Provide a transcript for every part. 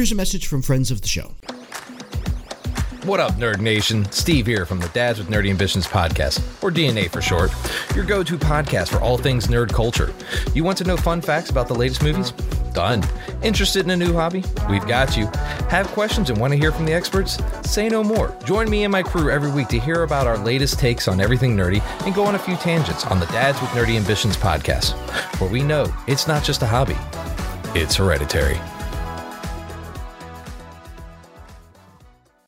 Here's a message from friends of the show. What up, Nerd Nation? Steve here from the Dads with Nerdy Ambitions podcast, or DNA for short, your go to podcast for all things nerd culture. You want to know fun facts about the latest movies? Done. Interested in a new hobby? We've got you. Have questions and want to hear from the experts? Say no more. Join me and my crew every week to hear about our latest takes on everything nerdy and go on a few tangents on the Dads with Nerdy Ambitions podcast, where we know it's not just a hobby, it's hereditary.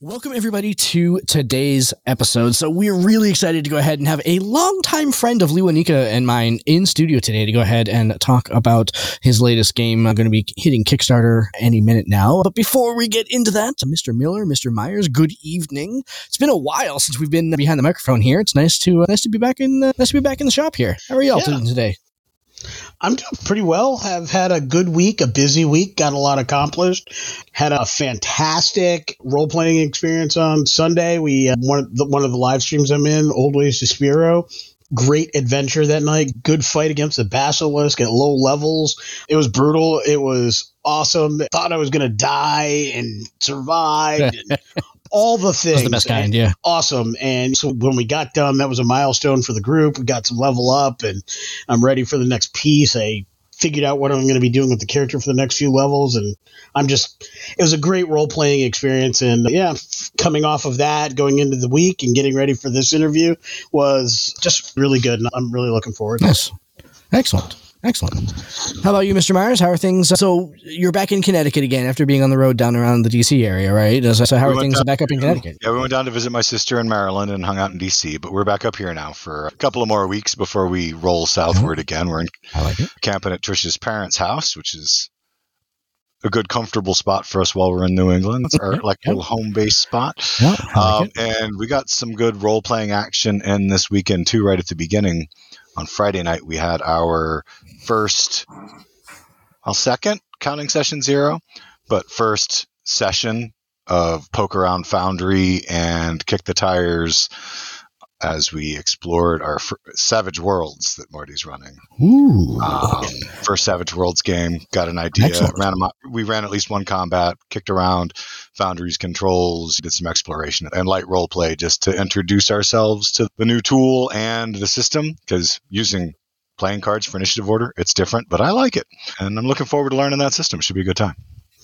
Welcome, everybody, to today's episode. So, we're really excited to go ahead and have a longtime friend of Lewanika and mine in studio today to go ahead and talk about his latest game. I'm going to be hitting Kickstarter any minute now. But before we get into that, Mr. Miller, Mr. Myers, good evening. It's been a while since we've been behind the microphone here. It's nice to uh, nice to be back in uh, nice to be back in the shop here. How are y'all Yeah. doing today? I'm doing pretty well. Have had a good week, a busy week, got a lot accomplished. Had a fantastic role playing experience on Sunday. We uh, one of the, one of the live streams I'm in, Old Ways to Spiro. Great adventure that night. Good fight against the basilisk at low levels. It was brutal. It was awesome. Thought I was gonna die and survived. and all the things. That's the best kind, yeah. awesome. And so when we got done, that was a milestone for the group. We got some level up, and I'm ready for the next piece. I figured out what I'm going to be doing with the character for the next few levels, and I'm just. It was a great role playing experience, and yeah, f- coming off of that, going into the week and getting ready for this interview was just really good, and I'm really looking forward. to it. Nice. Excellent. Excellent. How about you, Mr. Myers? How are things? So you're back in Connecticut again after being on the road down around the DC area, right? So how We are things down- back up in Connecticut? Yeah, we went down to visit my sister in Maryland and hung out in DC, but we're back up here now for a couple of more weeks before we roll southward again. We're in like camping at Trish's parents' house, which is a good, comfortable spot for us while we're in New England. It's our like little home base spot. Yeah, like Um, and we got some good role playing action in this weekend too. Right at the beginning, on Friday night, we had our first, well, second counting session zero, but first session of poke around Foundry and kick the tires as we explored our Savage Worlds that Marty's running. Ooh. Um, first Savage Worlds game, got an idea. Ran out- we ran at least one combat, kicked around Foundry's controls, did some exploration and light role play just to introduce ourselves to the new tool and the system. Because using playing cards for initiative order, it's different, but I like it, and I'm looking forward to learning that system. Should be a good time.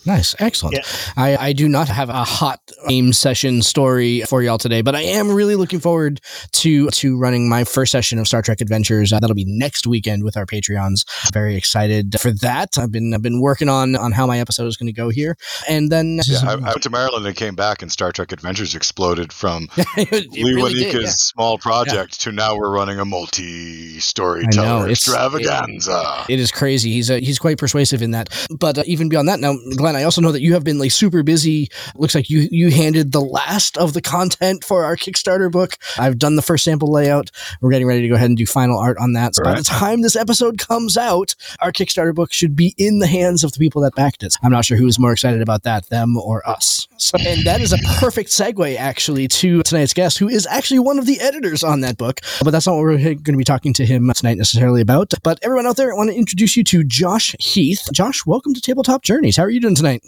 Nice, excellent. Yeah. I, I do not have a hot game session story for y'all today, but I am really looking forward to to running my first session of Star Trek Adventures. Uh, that'll be next weekend with our Patreons. Very excited for that. I've been I've been working on on how my episode is going to go here, and then Yeah, I, I went to Maryland and came back, and Star Trek Adventures exploded from It Lee really Wanika's did, yeah. small project to now we're running a multi-storyteller it's- extravaganza. It is crazy. He's uh, he's quite persuasive in that. But uh, even beyond that, now, Glenn, I also know that you have been like super busy. Looks like you you handed the last of the content for our Kickstarter book. I've done the first sample layout. We're getting ready to go ahead and do final art on that. So by the time this episode comes out, our Kickstarter book should be in the hands of the people that backed it. I'm not sure who is more excited about that, them or us. So, and that is a perfect segue actually to tonight's guest, who is actually one of the editors on that book. But that's not what we're going to be talking to him tonight necessarily about. But everyone out there, I want to introduce you to Josh Heath. Josh, welcome to Tabletop Journeys. How are you doing tonight?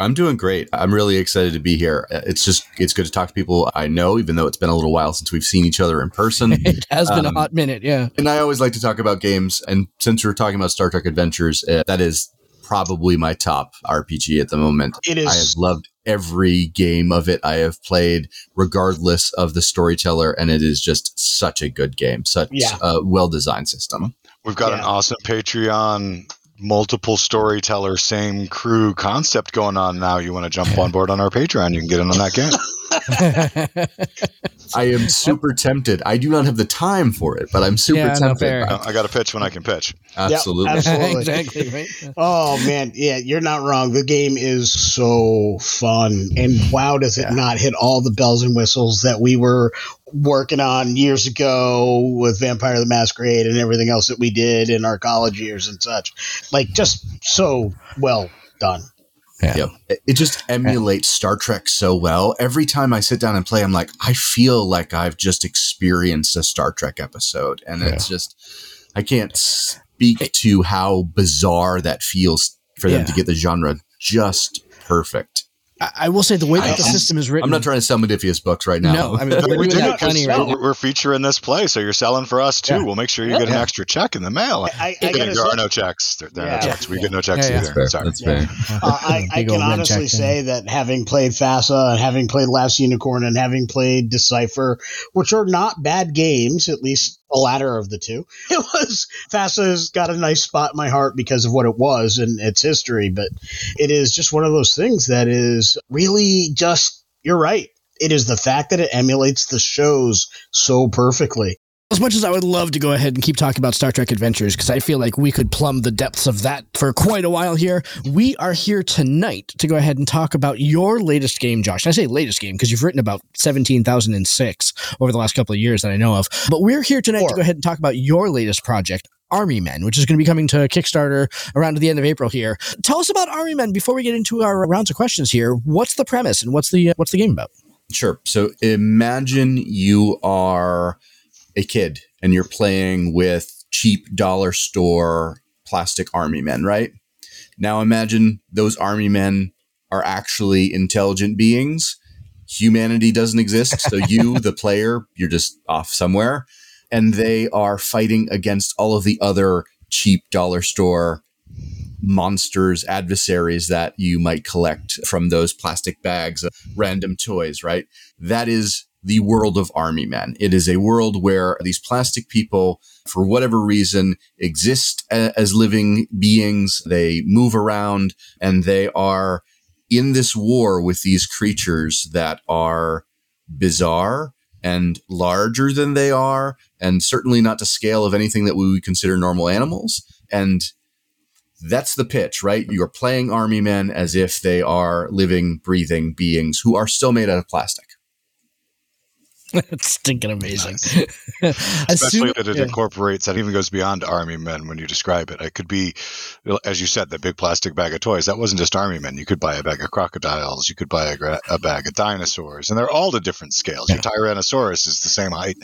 I'm doing great. I'm really excited to be here. It's just it's good to talk to people I know, even though it's been a little while since we've seen each other in person. it has been um, a hot minute, yeah. And I always like to talk about games. And since we're talking about Star Trek Adventures, uh, that is probably my top RPG at the moment. It is. I have loved every game of it I have played, regardless of the storyteller, and it is just such a good game, such yeah. a well designed system. We've got yeah. an awesome Patreon multiple storyteller, same crew concept going on now. You want to jump on board on our Patreon, you can get in on that game. I am super tempted. I do not have the time for it, but I'm super yeah, tempted. No, I got to pitch when I can pitch. Absolutely. Yep, absolutely. exactly. Right? Oh man, yeah, you're not wrong. The game is so fun, and wow, does it yeah. not hit all the bells and whistles that we were working on years ago with Vampire the Masquerade and everything else that we did in our college years and such. Like just so well done. Yeah. Yep. It just emulates Star Trek so well. Every time I sit down and play, I'm like, I feel like I've just experienced a Star Trek episode. And yeah. it's just, I can't speak to how bizarre that feels for them yeah. to get the genre just perfect. I will say the way that the system is written. I'm not trying to sell Modiphius books right now. No, I mean we're, we doing plenty right we're, we're featuring this play, so you're selling for us too. Yeah. We'll make sure you yeah. get an extra check in the mail. I, I, I there are no checks. There, there yeah. are no checks. We get no checks either. That's Sorry. That's fair. Uh, I, I can honestly say that having played FASA and having played Last Unicorn and having played Decipher, which are not bad games, at least the latter of the two. It was FASA's got a nice spot in my heart because of what it was and its history, but it is just one of those things that is really just you're right. It is the fact that it emulates the shows so perfectly as much as I would love to go ahead and keep talking about Star Trek Adventures, because I feel like we could plumb the depths of that for quite a while here, we are here tonight to go ahead and talk about your latest game, Josh. And I say latest game because you've written about 17,006 over the last couple of years that I know of. But we're here tonight to go ahead and talk about your latest project, Army Men, which is going to be coming to Kickstarter around the end of April here. Tell us about Army Men before we get into our rounds of questions here. What's the premise and what's the uh, what's the game about? Sure. So imagine you are a kid and you're playing with cheap dollar store plastic army men, right? Now imagine those army men are actually intelligent beings. Humanity doesn't exist. So you, the player, you're just off somewhere. And they are fighting against all of the other cheap dollar store monsters, adversaries that you might collect from those plastic bags of random toys, right? That is the world of army men. It is a world where these plastic people, for whatever reason, exist as living beings. They move around and they are in this war with these creatures that are bizarre and larger than they are, and certainly not to scale of anything that we would consider normal animals. And that's the pitch, right? You're playing army men as if they are living, breathing beings who are still made out of plastic. it's stinking amazing. Nice. Especially that it incorporates that even goes beyond army men when you describe it. It could be, as you said, the big plastic bag of toys. That wasn't just army men. You could buy a bag of crocodiles. You could buy a, gra- a bag of dinosaurs, and they're all the different scales. Yeah. Your Tyrannosaurus is the same height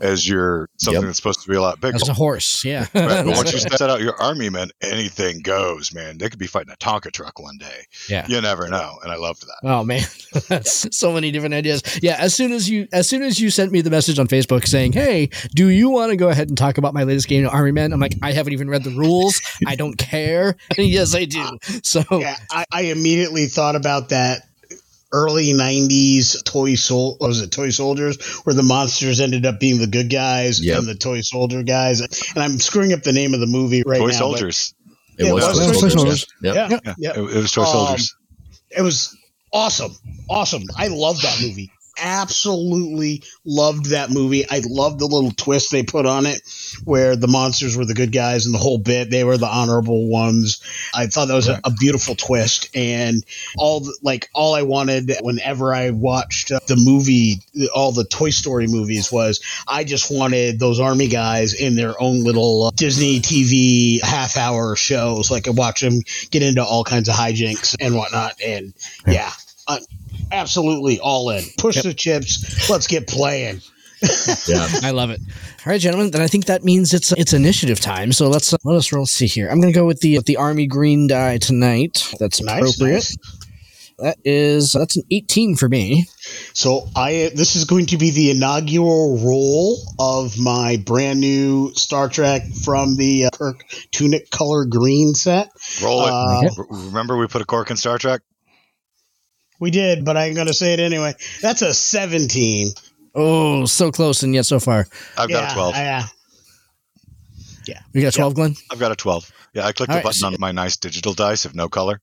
as your something yep. that's supposed to be a lot bigger. As a horse, yeah. right, but once you set out your army men, anything goes, man. They could be fighting a Tonka truck one day. Yeah, you never know, and I loved that. Oh man, that's so many different ideas. Yeah, as soon as you, as soon as you sent me the message on Facebook saying, "Hey, do you want to go ahead and talk about my latest game, Army Men?" I'm like, I haven't even read the rules. I don't care. yes, I do. So yeah, I, I immediately thought about that early 90s toy sol was it toy soldiers where the monsters ended up being the good guys yep. and the toy soldier guys and i'm screwing up the name of the movie right toy now soldiers it, was, was toy soldiers, soldiers. Yep. Yeah, yeah, yeah. It, it, was toy um, soldiers it was awesome awesome i love that movie absolutely loved that movie. I loved the little twist they put on it where the monsters were the good guys and the whole bit they were the honorable ones. I thought that was a, a beautiful twist and all the, like all I wanted whenever I watched the movie all the Toy Story movies was I just wanted those army guys in their own little uh, Disney TV half hour shows. Like I watch them get into all kinds of hijinks and whatnot. And yeah, uh, absolutely all in. Push yep. the chips. Let's get playing. yeah, I love it. All right, gentlemen. Then I think that means it's it's initiative time. So let's uh, let us roll. See here. I'm going to go with the the army green die tonight. That's nice, appropriate. Nice. That is that's an 18 for me. So I this is going to be the inaugural roll of my brand new Star Trek from the uh, Kirk Tunic color green set. Roll it. Uh, Remember we put a cork in Star Trek? We did, but I'm going to say it anyway. That's a 17. Oh, so close and yet so far. I've got yeah, a 12. Yeah. Yeah. You got 12, Glenn? I've got a 12. Yeah, I clicked All the right, button so on my nice digital dice of no color.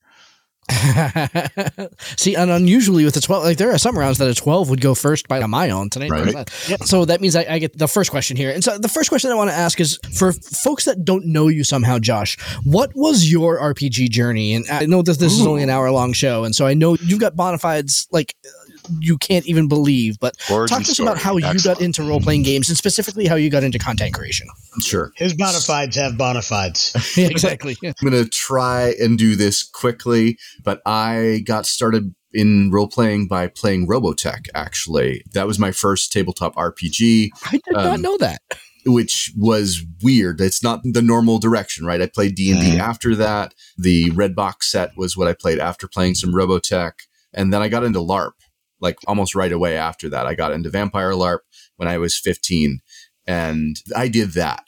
See, and unusually with the 12, like there are some rounds that a 12 would go first by my own tonight. Right. Yep. So that means I, I, get the first question here. And so the first question I want to ask is for folks that don't know you somehow, Josh, what was your RPG journey? And I know that this Ooh. is only an hour long show. And so I know you've got bona fides like you can't even believe. But Origin talk to us about how Excellent. you got into role playing games and specifically how you got into content creation. Sure. His bona fides have bona fides. yeah, exactly. I'm going to try and do this quickly, but I got started in role playing by playing Robotech, actually. That was my first tabletop RPG. I did um, not know that which was weird. It's not the normal direction, right? I played D and D mm-hmm. after that. The red box set was what I played after playing some Robotech, and then I got into LARP like almost right away after that. I got into Vampire LARP when I was 15 and I did that.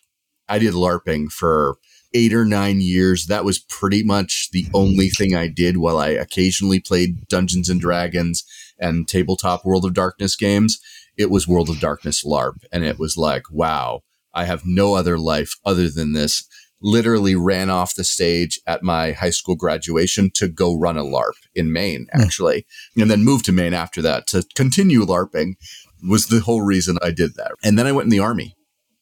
I did LARPing for eight or nine years. That was pretty much the only thing I did while I occasionally played Dungeons and Dragons and tabletop World of Darkness games. It was World of Darkness LARP. And it was like, wow, I have no other life other than this literally ran off the stage at my high school graduation to go run a LARP in Maine, hmm. actually, mm. and then moved to Maine after that to continue LARPing was the whole reason I did that. And then I went in the army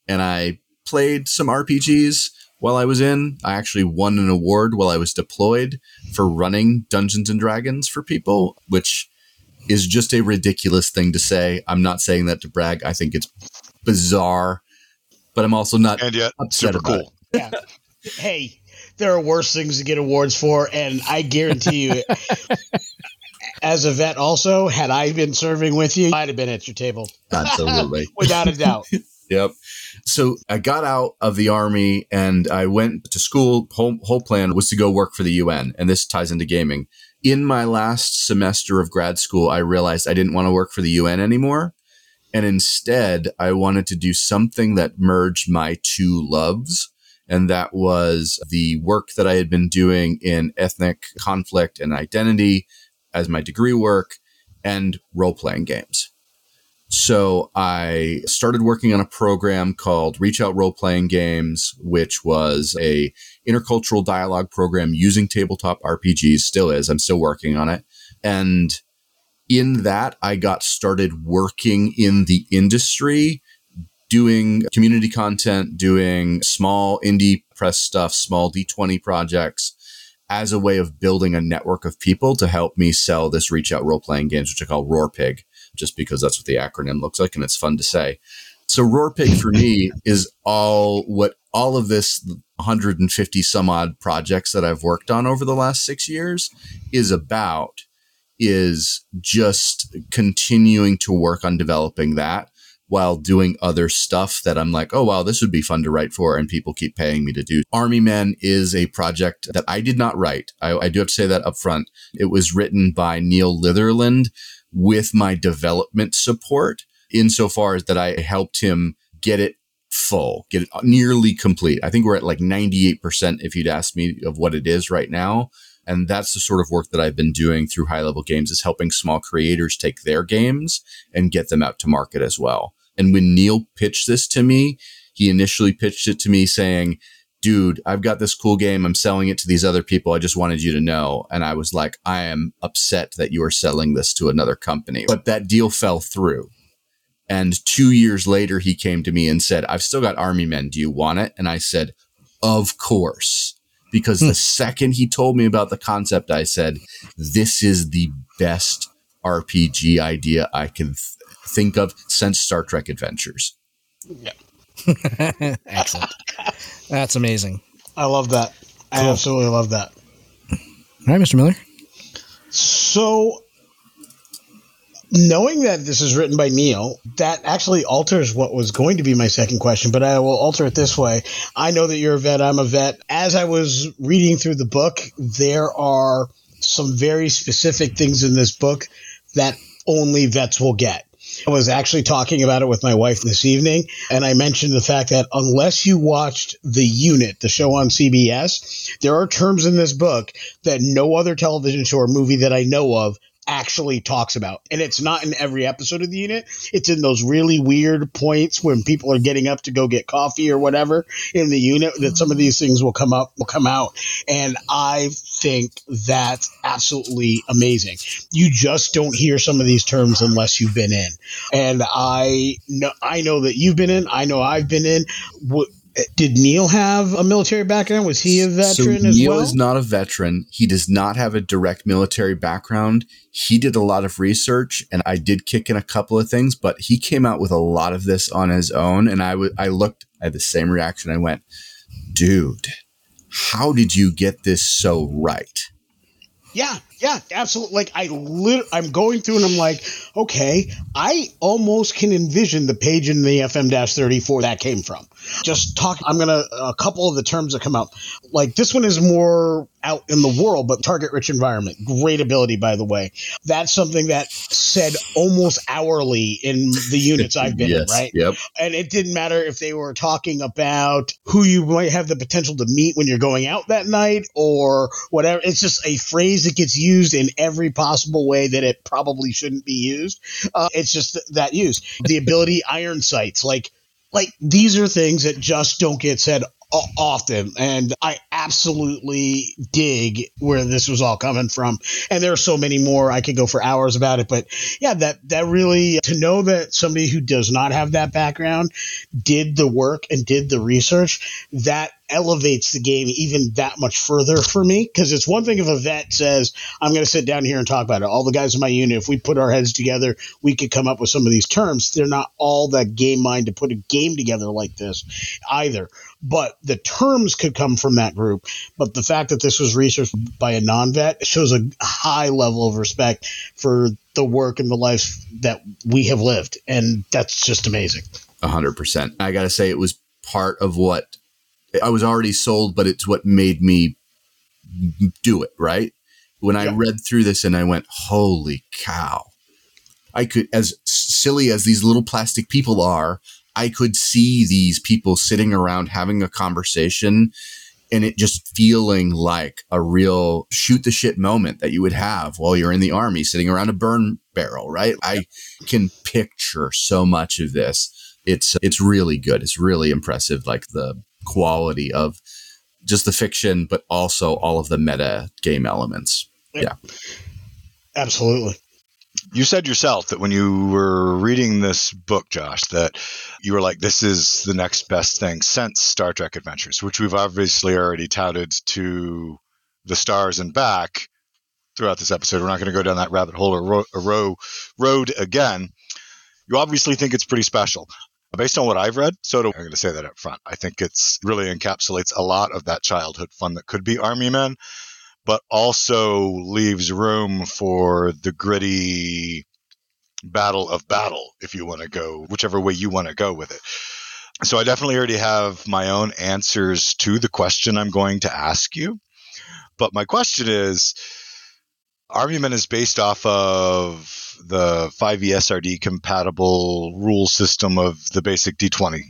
and I played some RPGs while I was in. I actually won an award while I was deployed for running Dungeons and Dragons for people, which is just a ridiculous thing to say. I'm not saying that to brag. I think it's bizarre, but I'm also not and yet super cool. It yeah. Hey, there are worse things to get awards for, and I guarantee you, as a vet, also, had I been serving with you, I'd have been at your table. Absolutely, without a doubt. yep. So I got out of the army and I went to school. Whole, whole plan was to go work for the UN, and this ties into gaming. In my last semester of grad school, I realized I didn't want to work for the UN anymore. And instead, I wanted to do something that merged my two loves and that was the work that I had been doing in ethnic conflict and identity as my degree work and role playing games. So I started working on a program called Reach Out Role Playing Games, which was a intercultural dialogue program using tabletop RPGs. Still is. I'm still working on it. And in that, I got started working in the industry doing community content, doing small indie press stuff, small D20 projects as a way of building a network of people to help me sell this reach out role playing games, which I call Roarpig, just because that's what the acronym looks like and it's fun to say. So Roarpig for me is all what all of this 150 some odd projects that I've worked on over the last six years is about is just continuing to work on developing that while doing other stuff that I'm like, oh, wow, this would be fun to write for. And people keep paying me to do. Army Men is a project that I did not write. I, I do have to say that up front. It was written by Neil Litherland with my development support insofar as that I helped him get it full, get it nearly complete. I think we're at like 98% if you'd ask me of what it is right now. And that's the sort of work that I've been doing through high level games is helping small creators take their games and get them out to market as well. And when Neil pitched this to me, he initially pitched it to me saying, dude, I've got this cool game. I'm selling it to these other people. I just wanted you to know. And I was like, I am upset that you are selling this to another company. But that deal fell through. And two years later, he came to me and said, I've still got Army Men. Do you want it? And I said, Of course. Because the hmm. second he told me about the concept, I said, This is the best RPG idea I can th- think of since Star Trek Adventures. Excellent. That's amazing. I love that. I absolutely love that. All right, Mr. Miller. So, knowing that this is written by Neil, that actually alters what was going to be my second question, but I will alter it this way. I know that you're a vet, I'm a vet. As I was reading through the book, there are some very specific things in this book that only vets will get. I was actually talking about it with my wife this evening, and I mentioned the fact that unless you watched The Unit, the show on CBS, there are terms in this book that no other television show or movie that I know of actually talks about. And it's not in every episode of the unit. It's in those really weird points when people are getting up to go get coffee or whatever in the unit that some of these things will come up will come out. And I think that's absolutely amazing. You just don't hear some of these terms unless you've been in. And I know I know that you've been in. I know I've been in. What, did Neil have a military background? Was he a veteran so as Neil well? is not a veteran. He does not have a direct military background. He did a lot of research, and I did kick in a couple of things, but he came out with a lot of this on his own. And I w- I looked, I had the same reaction. I went, dude, how did you get this so right? Yeah, yeah, absolutely. Like I lit- I'm going through and I'm like, okay, I almost can envision the page in the FM-34 that came from. Just talk I'm going to a couple of the terms that come out. Like this one is more out in the world, but target rich environment. Great ability by the way. That's something that said almost hourly in the units I've been in, right? Yep. and it didn't matter if they were talking about who you might have the potential to meet when you're going out that night or whatever. It's just a phrase that gets used in every possible way that it probably shouldn't be used. Uh, it's just th- that use the ability iron sights, like like these are things that just don't get said often and i absolutely dig where this was all coming from. And there are so many more. I could go for hours about it but yeah that that really to know that somebody who does not have that background did the work and did the research that elevates the game even that much further for me. Because it's one thing if a vet says i'm going to sit down here and talk about it. All the guys in my unit if we put our heads together we could come up with some of these terms. They're not all that game mind to put a game together like this either but the terms could come from that group but the fact that this was researched by a non-vet shows a high level of respect for the work and the life that we have lived and that's just amazing A hundred percent. I gotta say, it was part of what I was already sold, but it's what made me do it. Right when I Yeah. read through this and I went, "Holy cow!" I could, as silly as these little plastic people are, I could see these people sitting around having a conversation. And it just feeling like a real shoot the shit moment that you would have while you're in the army sitting around a burn barrel, right? I can picture so much of this it's it's really good. It's really impressive, like the quality of just the fiction, but also all of the meta game elements. Yeah. Absolutely You said yourself that when you were reading this book, Josh, that you were like, this is the next best thing since Star Trek Adventures, which we've obviously already touted to the stars and back throughout this episode. We're not going to go down that rabbit hole or ro- road again. You obviously think it's pretty special. Based on what I've read, so do I'm going to say that up front. I think it's really encapsulates a lot of that childhood fun that could be Army Men but also leaves room for the gritty battle of battle, if you want to go whichever way you want to go with it. So I definitely already have my own answers to the question I'm going to ask you. But my question is Army Men is based off of the 5e SRD compatible rule system of the basic D20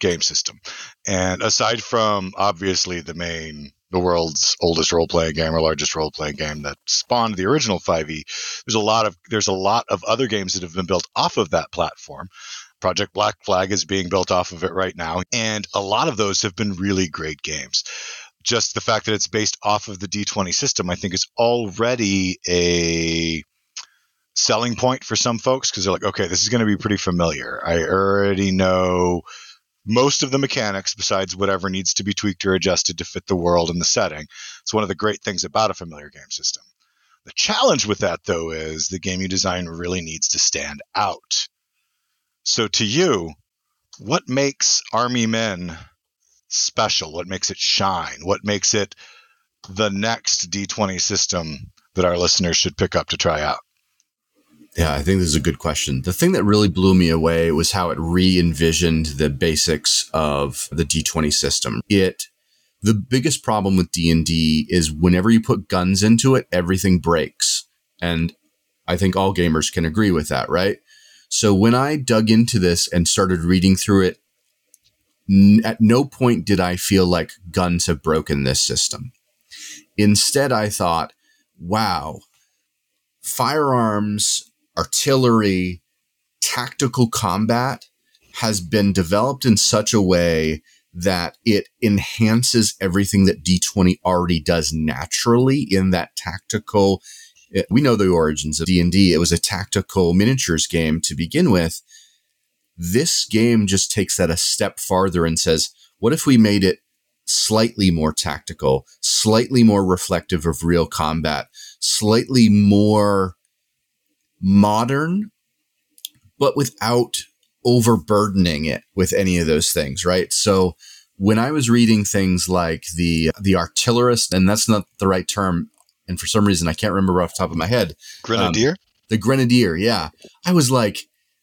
game system. And aside from obviously the main the world's oldest role playing game or largest role playing game that spawned the original 5e. There's a lot of there's a lot of other games that have been built off of that platform, Project Black Flag is being built off of it right now. And a lot of those have been really great games. Just the fact that it's based off of the D20 system, I think, is already a selling point for some folks because they're like, okay, this is going to be pretty familiar. I already know most of the mechanics besides whatever needs to be tweaked or adjusted to fit the world and the setting. It's one of the great things about a familiar game system. The challenge with that, though, is the game you design really needs to stand out. So, to you, what makes Army Men special? What makes it shine? What makes it the next D20 system that our listeners should pick up to try out? Yeah, I think this is a good question. The thing that really blew me away was how it re envisioned the basics of the D20 system. It the biggest problem with D&D is whenever you put guns into it, everything breaks. And I think all gamers can agree with that, right? So when I dug into this and started reading through it, n- at no point did I feel like guns have broken this system. Instead, I thought, wow, firearms, artillery, tactical combat has been developed in such a way that it enhances everything that D20 already does naturally in that tactical. Eh, we know the origins of D&D. It was a tactical miniatures game to begin with. This game just takes that a step farther and says, what if we made it slightly more tactical, slightly more reflective of real combat, slightly more modern, but without overburdening it with any of those things, right? So when I was reading things like the the artillerist, and that's not the right term, and for some reason I can't remember off the top of my head. Grenadier? Um, the grenadier, yeah. I was like,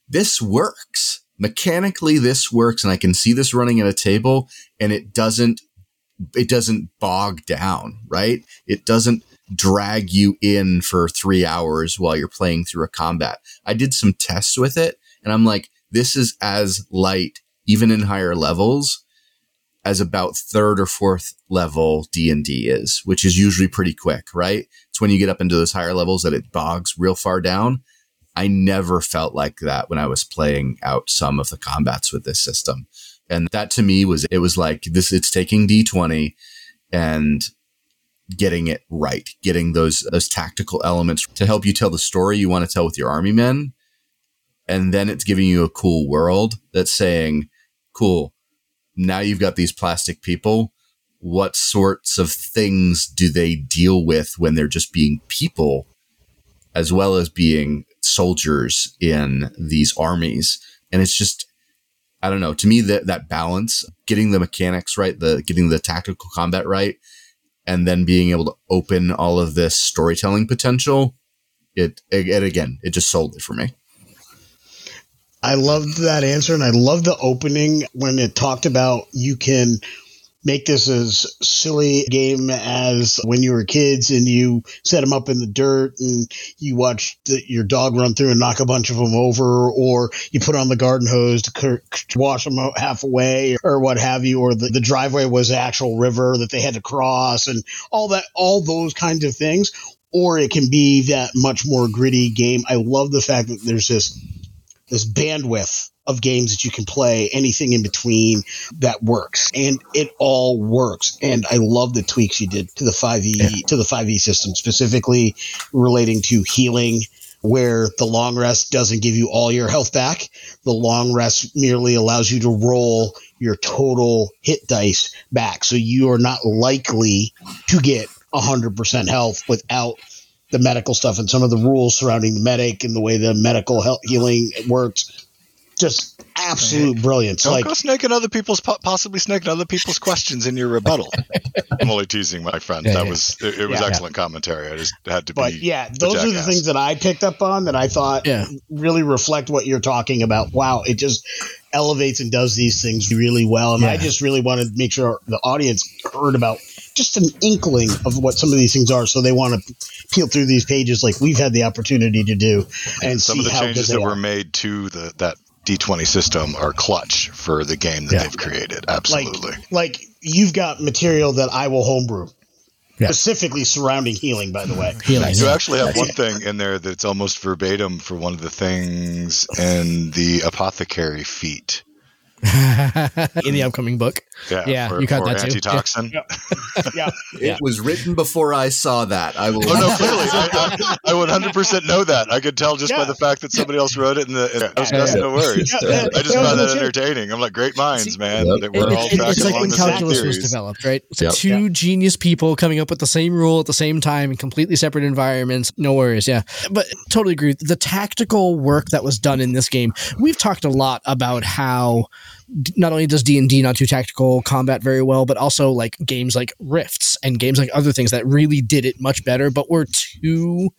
this works. Mechanically, this works, and I can see this running at a table, and it doesn't it doesn't bog down, right? It doesn't drag you in for three hours while you're playing through a combat. I did some tests with it, and I'm like, this is as light, even in higher levels, as about third or fourth level D&D is, which is usually pretty quick, right? It's when you get up into those higher levels that it bogs real far down. I never felt like that when I was playing out some of the combats with this system. And that to me was, it was like this, it's taking D20 and getting it right, getting those, those tactical elements to help you tell the story you want to tell with your army men and then it's giving you a cool world that's saying, cool, now you've got these plastic people. What sorts of things do they deal with when they're just being people as well as being soldiers in these armies? And it's just, I don't know, to me, that, that balance, getting the mechanics right, the getting the tactical combat right, and then being able to open all of this storytelling potential, it, again, it just sold it for me. I loved that answer, and I love the opening when it talked about you can make this as silly game as when you were kids and you set them up in the dirt and you watch your dog run through and knock a bunch of them over, or you put on the garden hose to wash them half away, or what have you, or the, the driveway was the actual river that they had to cross, and all that, all those kinds of things. Or it can be that much more gritty game. I love the fact that there's this this bandwidth of games that you can play, anything in between that works. And it all works. And I love the tweaks you did to the 5e yeah. to the 5e system, specifically relating to healing where the long rest doesn't give you all your health back. The long rest merely allows you to roll your total hit dice back. So you are not likely to get 100% health without the medical stuff and some of the rules surrounding the medic and the way the medical health healing works. Just absolute brilliance. Don't like, go snaking other people's possibly snaking other people's questions in your rebuttal. I'm only teasing, my friend. Yeah, that yeah. was it, it was yeah, excellent commentary. I just had to but be. yeah, those are the things that I picked up on that I thought really reflect what you're talking about. Wow, it just elevates and does these things really well, and I just really wanted to make sure the audience heard about just an inkling of what some of these things are, so they want to peel through these pages like we've had the opportunity to do. And some of the changes that were made to the that D20 system are clutch for the game that yeah. they've created. Absolutely. Like, like, you've got material that I will homebrew. Yeah. Specifically surrounding healing, by the way. Healing. You actually have one thing in there that's almost verbatim for one of the things in the apothecary feat. in the um, upcoming book. Yeah, Yeah, for, you caught that too. antitoxin. yeah. Yeah. It was written before I saw that. I will. Oh no, clearly, I, I, I 100% know that. I could tell just by the fact that somebody else wrote it. In the, in, there's Yeah, nothing yeah. to worry. Yeah, yeah, I just found that entertaining. I'm like, great minds, man. Yep. We're It- all it- it's like along when the calculus was developed, right? It's Yep. two genius people coming up with the same rule at the same time in completely separate environments. No worries, yeah. But totally agree. The tactical work that was done in this game, we've talked a lot about how d- not only does D&D not do tactical combat very well, but also like games like Rifts and games like other things that really did it much better, but were too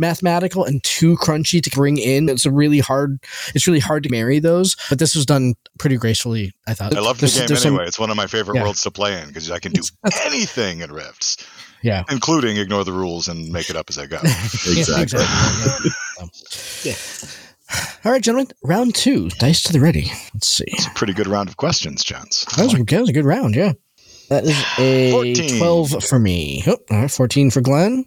mathematical and too crunchy to bring in. It's a really hard it's really hard to marry those, but this was done pretty gracefully, I thought. I love the game there's some- anyway. it's one of my favorite Yeah. worlds to play in because I can do anything in Rifts, yeah. including ignore the rules and make it up as I go. Exactly. Yeah, yeah. So. All right, gentlemen. Round two. Dice to the ready. Let's see. It's a pretty good round of questions, gents. That was, that was a good round, yeah. That is a 14. 12 for me. Oh, all right, 14 for Glenn.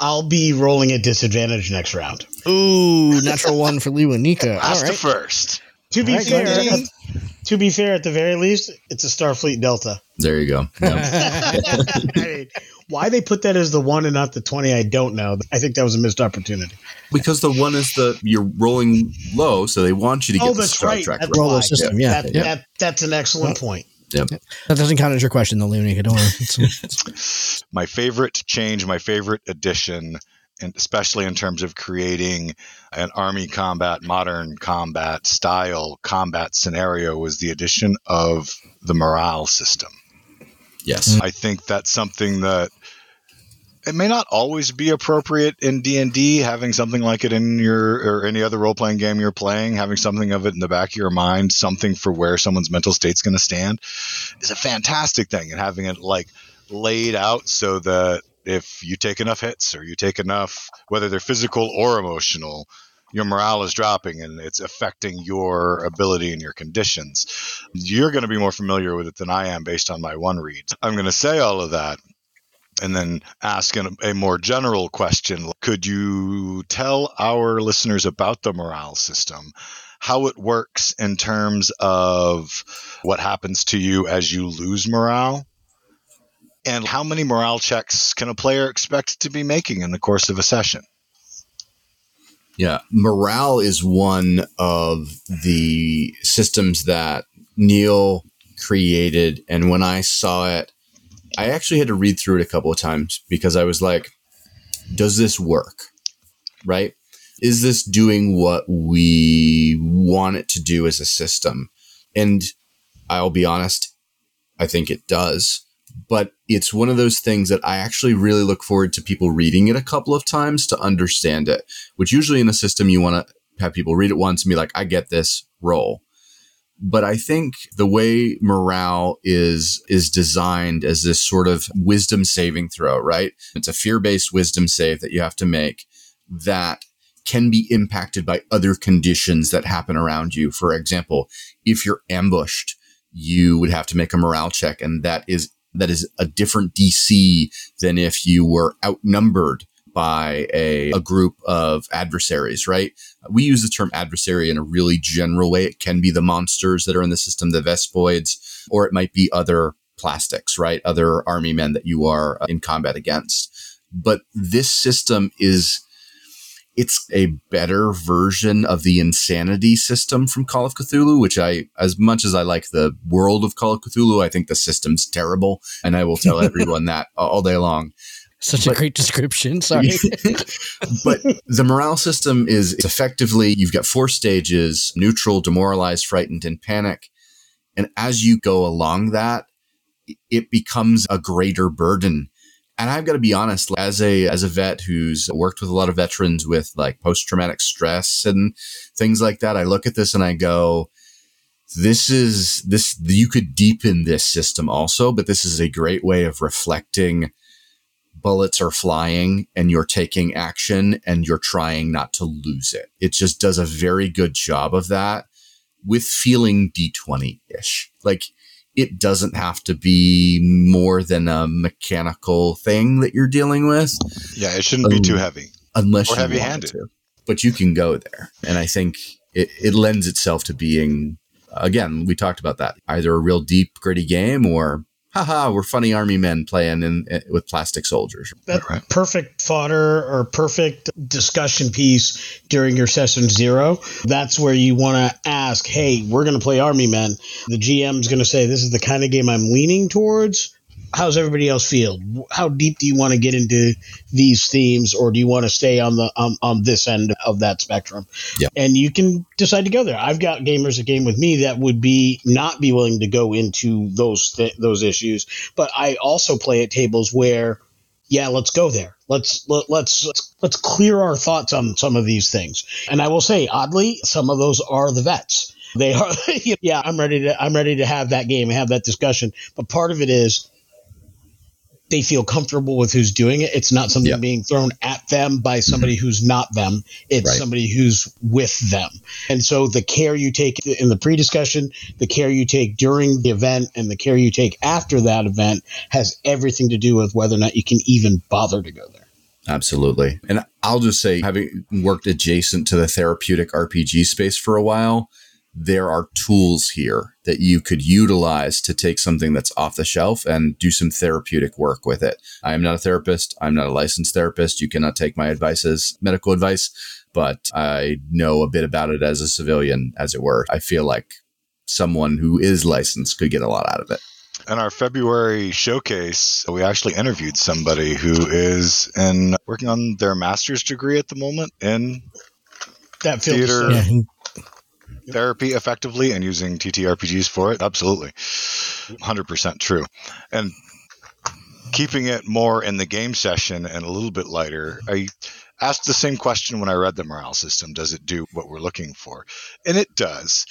I'll be rolling at disadvantage next round. Ooh, natural one for Lewanika. All Last to first. To be All right, fair, Glenn. to be fair, at the very least, it's a Starfleet Delta. There you go. Yep. I mean, why they put that as the one and not the twenty, I don't know. I think that was a missed opportunity. because the one is the you're rolling low, so they want you to get Oh, the Star right. Trek. That's right. Roll why. system, yeah. That, yeah. that, that's an excellent point. Yep. That doesn't count as your question, though, Lee and Don't worry. It's- it's- my favorite change, my favorite addition, and especially in terms of creating an army combat, modern combat style combat scenario, was the addition of the morale system. Yes. Mm-hmm. I think that's something that it may not always be appropriate in D&D having something like it in your or any other role-playing game you're playing having something of it in the back of your mind something for where someone's mental state's going to stand is a fantastic thing and having it like laid out so that if you take enough hits or you take enough whether they're physical or emotional your morale is dropping and it's affecting your ability and your conditions you're going to be more familiar with it than I am based on my one read. I'm going to say all of that and then ask an, a more general question. Could you tell our listeners about the morale system? How it works in terms of what happens to you as you lose morale? And how many morale checks can a player expect to be making in the course of a session? Yeah, morale is one of the systems that Neil created, and when I saw it, I actually had to read through it a couple of times because I was like, "Does this work? Right? Is this doing what we want it to do as a system?" And I'll be honest, I think it does. But it's one of those things that I actually really look forward to people reading it a couple of times to understand it which usually in a system you want to have people read it once and be like, I get this, roll. But I think the way morale is is designed as this sort of wisdom saving throw, right? It's a fear-based wisdom save that you have to make that can be impacted by other conditions that happen around you. For example, if you're ambushed, you would have to make a morale check and that is that is a different DC than if you were outnumbered by a, a group of adversaries, right? We use the term adversary in a really general way. It can be the monsters that are in the system, the Vespoids, or it might be other plastics, right? Other army men that you are uh, in combat against. But this system is it's a better version of the insanity system from Call of Cthulhu, which I, as much as I like the world of Call of Cthulhu, I think the system's terrible. And I will tell everyone that all day long. Such a great description. Sorry. but the morale system is effectively you've got four stages neutral, demoralized, frightened, and panic. And as you go along that, it becomes a greater burden. And I've got to be honest, as a as a vet who's worked with a lot of veterans with like post traumatic stress and things like that, I look at this and I go, this is this you could deepen this system also, but this is a great way of reflecting bullets are flying and you're taking action and you're trying not to lose it. It just does a very good job of that with feeling D20 ish. Like it doesn't have to be more than a mechanical thing that you're dealing with Yeah, it shouldn't be too Um, heavy. unless Or you want heavy-handed. to. But you can go there, and I think it, it lends itself to being. Again, we talked about that. Either a real deep, gritty game, or haha, we're funny army men playing in, in with plastic soldiers. That's Right. perfect fodder or perfect discussion piece during your session zero. That's where you want to ask, hey, we're going to play Army Men. The GM's going to say, this is the kind of game I'm leaning towards. How's everybody else feel? How deep do you want to get into these themes, or do you want to stay on the on, on this end of that spectrum? Yeah. And you can decide to go there. I've got gamers that game with me that would be not be willing to go into those th- those issues, but I also play at tables where yeah, let's go there. Let's let, let's let's let's clear our thoughts on some of these things. And I will say, oddly, some of those are the vets. They are, yeah. I'm ready to I'm ready to have that game and have that discussion. But part of it is they feel comfortable with who's doing it. It's not something Yeah. being thrown at them by somebody mm-hmm. who's not them. It's Right. somebody who's with them. And so the care you take in the pre-discussion, the care you take during the event, and the care you take after that event has everything to do with whether or not you can even bother to go there. Absolutely. And I'll just say, having worked adjacent to the therapeutic RPG space for a while, there are tools here that you could utilize to take something that's off the shelf and do some therapeutic work with it. I am not a therapist. I'm not a licensed therapist. You cannot take my advice as medical advice, but I know a bit about it as a civilian, as it were. I feel like someone who is licensed could get a lot out of it. In our February showcase, we actually interviewed somebody who is in working on their master's degree at the moment in That feels Theater. Yeah, he- therapy effectively and using TTRPGs for it. Absolutely. 100% true. And keeping it more in the game session and a little bit lighter, I asked the same question when I read the morale system. Does it do what we're looking for? And it does.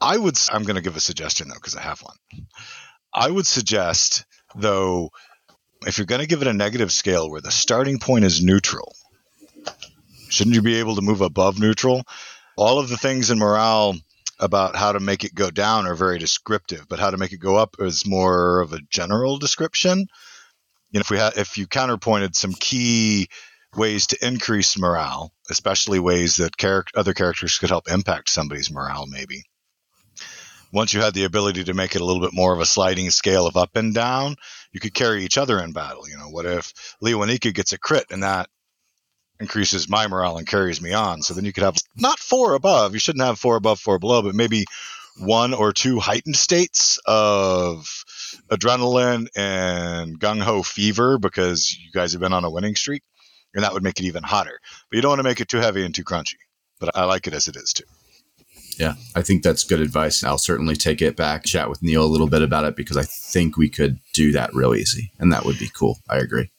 I would, I'm going to give a suggestion though, because I have one. I would suggest, though, if you're going to give it a negative scale where the starting point is neutral, shouldn't you be able to move above neutral? All of the things in morale about how to make it go down are very descriptive, but how to make it go up is more of a general description. You know, if we had, if you counterpointed some key ways to increase morale, especially ways that charac- other characters could help impact somebody's morale, maybe. Once you had the ability to make it a little bit more of a sliding scale of up and down, you could carry each other in battle. You know, what if Lewanika gets a crit and that increases my morale and carries me on? So then you could have not four above. You shouldn't have four above, four below, but maybe one or two heightened states of adrenaline and gung ho fever because you guys have been on a winning streak, and that would make it even hotter. But you don't want to make it too heavy and too crunchy. But I like it as it is too. Yeah, I think that's good advice. I'll certainly take it back, chat with Neil a little bit about it because I think we could do that real easy and that would be cool. I agree.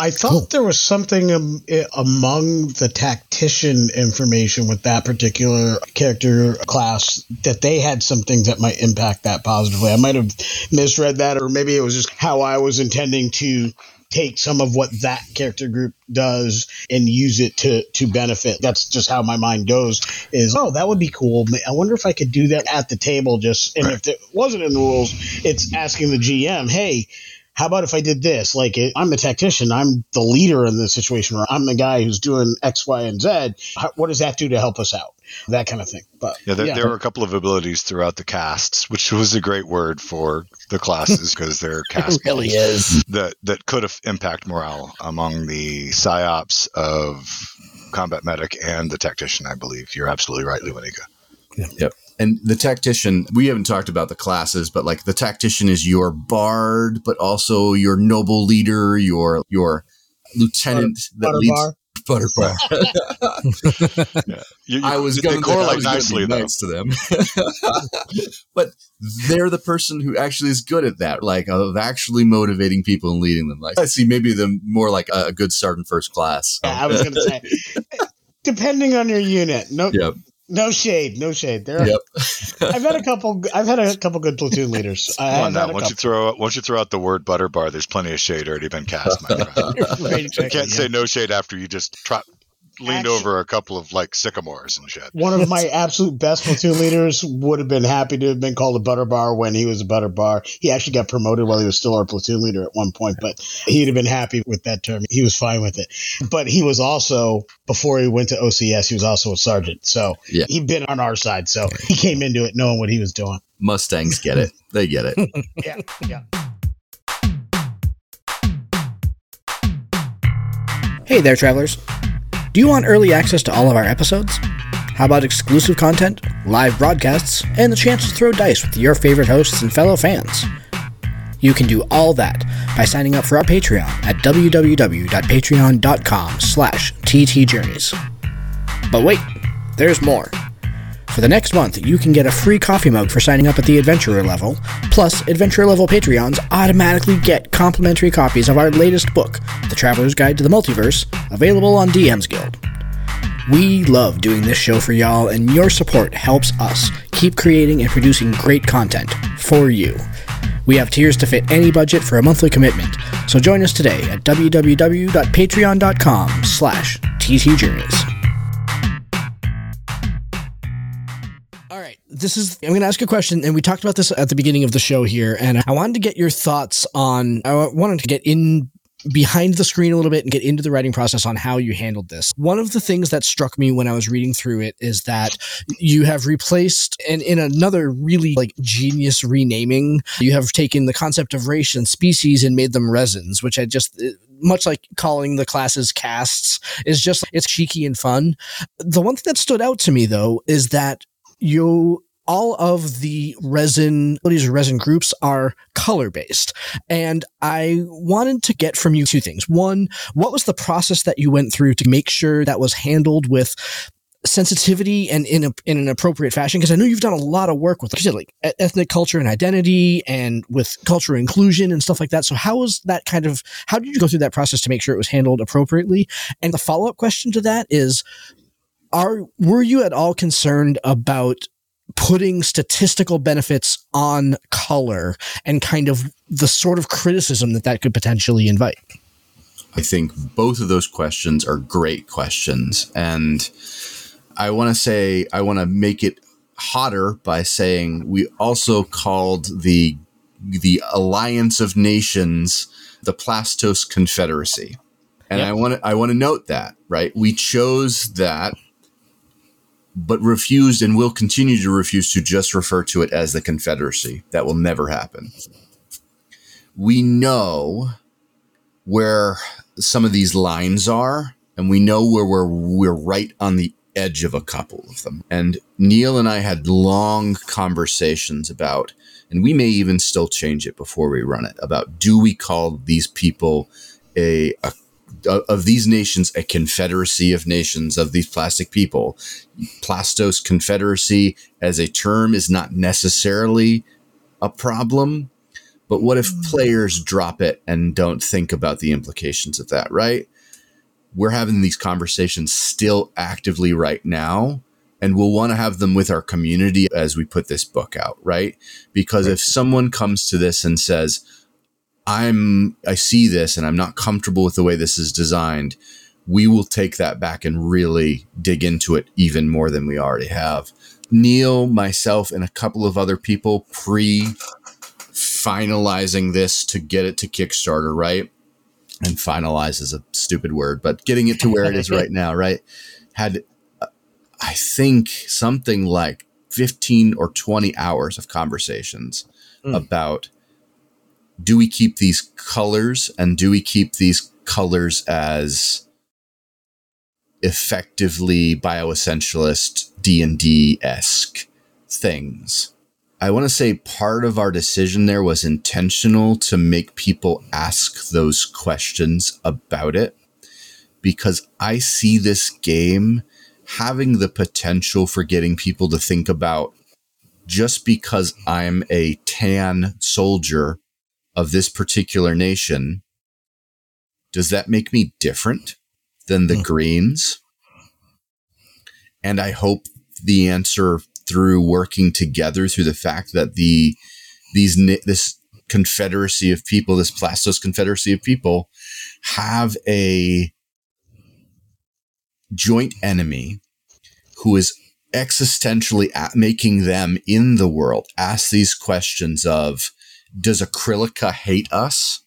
I thought Cool. there was something um, among the tactician information with that particular character class that they had some things that might impact that positively. I might have misread that, or maybe it was just how I was intending to take some of what that character group does and use it to to benefit. That's just how my mind goes. Is oh, that would be cool. I wonder if I could do that at the table. Just and if it wasn't in the rules, it's asking the GM, hey how about if I did this? Like, it, I'm a tactician. I'm the leader in the situation, or I'm the guy who's doing X, Y, and Z. How, what does that do to help us out? That kind of thing. But Yeah, there, yeah. there were a couple of abilities throughout the casts, which was a great word for the classes because they're cast really is. that that could have impact morale among the psyops of combat medic and the tactician. I believe you're absolutely right, Lewanika. Yep. And the tactician, we haven't talked about the classes, but like the tactician is your bard, but also your noble leader, your your lieutenant that Butter leads bar. butter bar. Yeah. You- you- I was going to correlate nicely though. nice to them, but they're the person who actually is good at that, like of actually motivating people and leading them. Like I see, maybe them more like a, a good sergeant first class. Yeah, I was going to say, depending on your unit, no, Yep. No shade, no shade. There, Yep. I've had a couple. I've had a couple good platoon leaders. I Come on have now, had a once you throw out, once you throw out the word butter bar, there's plenty of shade already been cast, my friend. Right, You can't yeah. say no shade after you just try, leaned Actu- over a couple of like sycamores and shit. One of my absolute best platoon leaders would have been happy to have been called a butter bar when he was a butter bar. He actually got promoted while he was still our platoon leader at one point, but he'd have been happy with that term. He was fine with it. But he was also, before he went to OCS, he was also a sergeant. So Yeah. he'd been on our side. So he came into it knowing what he was doing. Mustangs get it. They get it. Yeah. Yeah. Hey there, travelers. Do you want early access to all of our episodes? How about exclusive content, live broadcasts, and the chance to throw dice with your favorite hosts and fellow fans? You can do all that by signing up for our Patreon at www.patreon.com slash ttjourneys. But wait, there's more. For the next month, you can get a free coffee mug for signing up at the Adventurer level. Plus, Adventurer level Patreons automatically get complimentary copies of our latest book, The Traveler's Guide to the Multiverse, available on DM's Guild. We love doing this show for y'all, and your support helps us keep creating and producing great content for you. We have tiers to fit any budget for a monthly commitment, so join us today at www.patreon.com slash ttjourneys. This is, I'm going to ask a question, and we talked about this at the beginning of the show here, and I wanted to get your thoughts on, I wanted to get in behind the screen a little bit and get into the writing process on how you handled this. One of the things that struck me when I was reading through it is that you have replaced, and in another really like genius renaming, you have taken the concept of race and species and made them resins, which I just, eh, much like calling the classes castes, is just, it's cheeky and fun. The one thing that stood out to me though is that you all of the resin these resin groups are color based and i wanted to get from you two things. One what was the process that you went through to make sure that was handled with sensitivity and in, a, in an appropriate fashion? Because i know you've done a lot of work with like, said, like ethnic culture and identity and with cultural inclusion and stuff like that. So how was that kind of how did you go through that process to make sure it was handled appropriately? And the follow-up question to that is are were you at all concerned about putting statistical benefits on color and kind of the sort of criticism that that could potentially invite I think both of those questions are great questions. And I want to say, I want to make it hotter by saying we also called the the Alliance of Nations the Plastos Confederacy. And Yep. I want to I want to note that, right? We chose that but refused and will continue to refuse to just refer to it as the Confederacy. That will never happen. We know where some of these lines are, and we know where we're we're right on the edge of a couple of them. And Neil and I had long conversations about, and we may even still change it before we run it, about do we call these people a, a of these nations a confederacy of nations of these plastic people. Plastos confederacy as a term is not necessarily a problem. But what if hmm. players drop it and don't think about the implications of that, right? We're having these conversations still actively right now, and we'll want to have them with our community as we put this book out, right? Because if someone comes to this and says, I'm I see this and I'm not comfortable with the way this is designed, we will take that back and really dig into it even more than we already have. Neil, myself, and a couple of other people pre finalizing this to get it to Kickstarter, right? And finalize is a stupid word, but getting it to where it is right now, right? Had, uh, I think, something like 15 or 20 hours of conversations Mm. about do we keep these colors and do we keep these colors as effectively bioessentialist d&d-esque things? I want to say part of our decision there was intentional to make people ask those questions about it because i see this game having the potential for getting people to think about just because i'm a tan soldier of this particular nation, does that make me different than the Hmm. Greens? And I hope the answer through working together through the fact that the these this confederacy of people, this Plastos confederacy of people, have a joint enemy who is existentially making them in the world ask these questions of does Acrylica hate us?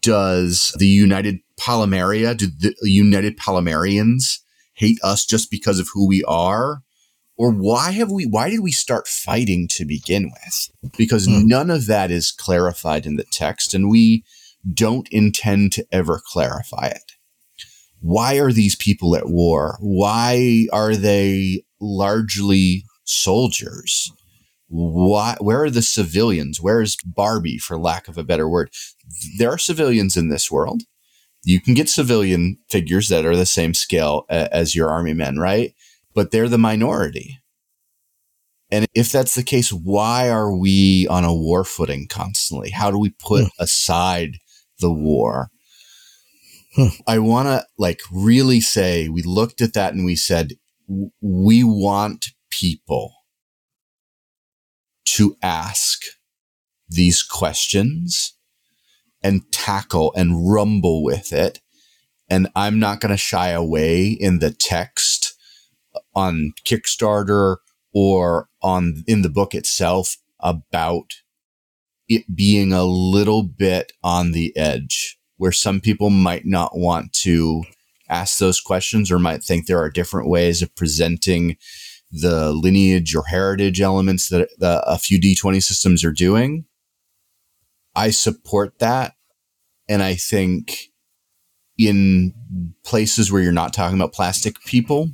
Does the United Polymeria, do the United Polymerians hate us just because of who we are? Or why have we, why did we start fighting to begin with? Because mm. none of that is clarified in the text and we don't intend to ever clarify it. Why are these people at war? Why are they largely soldiers? Why, where are the civilians? Where is Barbie, for lack of a better word? There are civilians in this world. You can get civilian figures that are the same scale as your army men, right? But they're the minority. And if that's the case, why are we on a war footing constantly? How do we put hmm. aside the war? Hmm. I want to like really say we looked at that and we said, we want people to ask these questions and tackle and rumble with it. And I'm not going to shy away in the text on Kickstarter or on in the book itself about it being a little bit on the edge where some people might not want to ask those questions or might think there are different ways of presenting the lineage or heritage elements that the, a few D20 systems are doing. I support that. And I think in places where you're not talking about plastic people,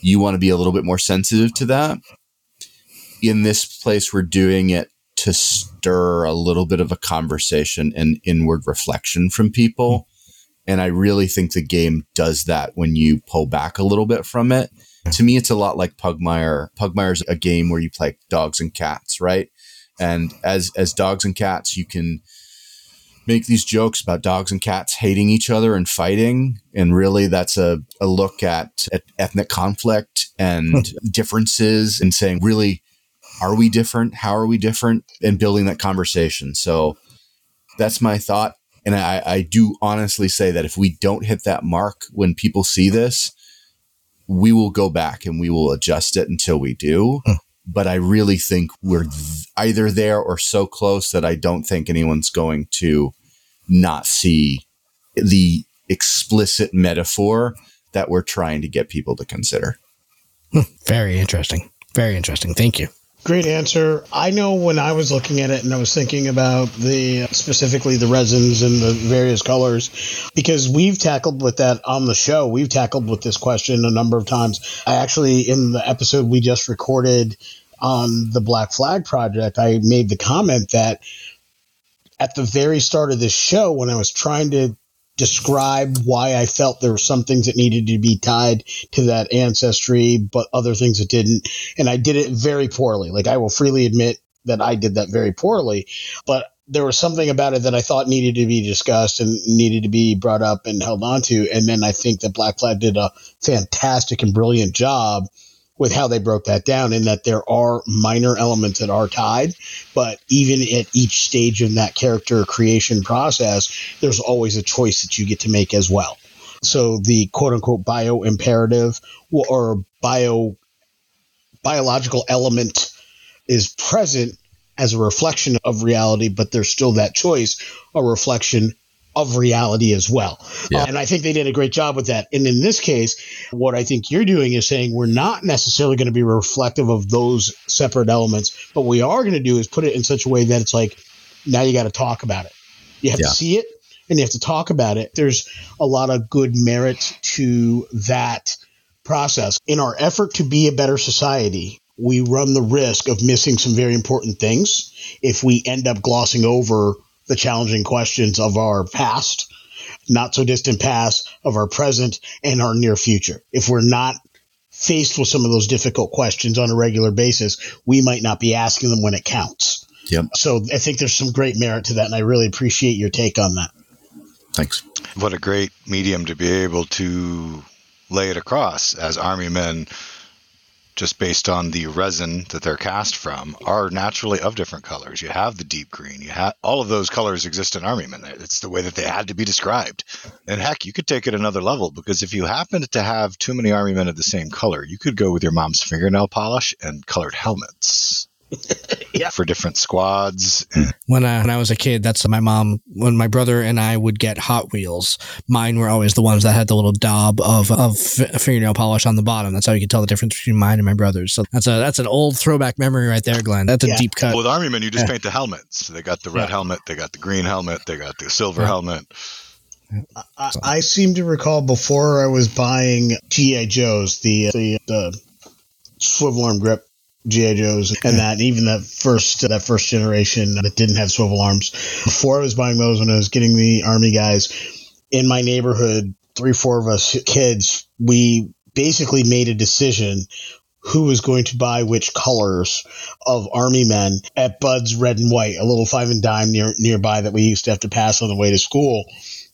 you want to be a little bit more sensitive to that. In this place, we're doing it to stir a little bit of a conversation and inward reflection from people. And I really think the game does that when you pull back a little bit from it to me, it's a lot like Pugmire. Pugmire's a game where you play dogs and cats, right? And as as dogs and cats, you can make these jokes about dogs and cats hating each other and fighting. And really, that's a, a look at, at ethnic conflict and differences and saying, really, are we different? How are we different? And building that conversation. So that's my thought. And I, I do honestly say that if we don't hit that mark when people see this, we will go back and we will adjust it until we do. Hmm. But I really think we're th- either there or so close that I don't think anyone's going to not see the explicit metaphor that we're trying to get people to consider. Hmm. Very interesting. Very interesting. Thank you. Great answer. I know when I was looking at it and I was thinking about the specifically the resins and the various colors, because we've tackled with that on the show. We've tackled with this question a number of times. I actually, in the episode we just recorded on the Black Flag project, I made the comment that at the very start of this show, when I was trying to describe why I felt there were some things that needed to be tied to that ancestry, but other things that didn't. And I did it very poorly. Like I will freely admit that I did that very poorly, but there was something about it that I thought needed to be discussed and needed to be brought up and held on to. And then I think that Black Flag did a fantastic and brilliant job with how they broke that down in that there are minor elements that are tied, but even at each stage in that character creation process, there's always a choice that you get to make as well. So the quote unquote bio imperative or bio biological element is present as a reflection of reality, but there's still that choice, a reflection of reality as well. Yeah. Uh, and I think they did a great job with that. And in this case, what I think you're doing is saying we're not necessarily going to be reflective of those separate elements, but we are going to do is put it in such a way that it's like, now you got to talk about it. You have yeah. to see it and you have to talk about it. There's a lot of good merit to that process. In our effort to be a better society, we run the risk of missing some very important things if we end up glossing over the challenging questions of our past, not so distant past, of our present, and our near future. If we're not faced with some of those difficult questions on a regular basis, we might not be asking them when it counts. Yep. So I think there's some great merit to that, and I really appreciate your take on that. Thanks. What a great medium to be able to lay it across as army men just based on the resin that they're cast from, are naturally of different colors. You have the deep green. You have all of those colors exist in Army Men. It's the way that they had to be described. And heck, you could take it another level because if you happened to have too many Army Men of the same color, you could go with your mom's fingernail polish and colored helmets. Yeah. For different squads. When I, when I was a kid, that's my mom. When my brother and I would get Hot Wheels, mine were always the ones that had the little daub of of fingernail polish on the bottom. That's how you could tell the difference between mine and my brother's. So that's a that's an old throwback memory right there, Glenn. That's a Yeah. deep cut. With Army Men, you just Yeah. paint the helmets. They got the red Yeah. helmet, they got the green helmet, they got the silver Yeah. helmet. I, I seem to recall before I was buying GI Joes, the the, the swivel arm grip GI Joes, and that even that first that first generation that didn't have swivel arms. Before I was buying those, when I was getting the army guys in my neighborhood, three four of us kids, we basically made a decision who was going to buy which colors of army men at Bud's Red and White, a little five and dime near nearby that we used to have to pass on the way to school.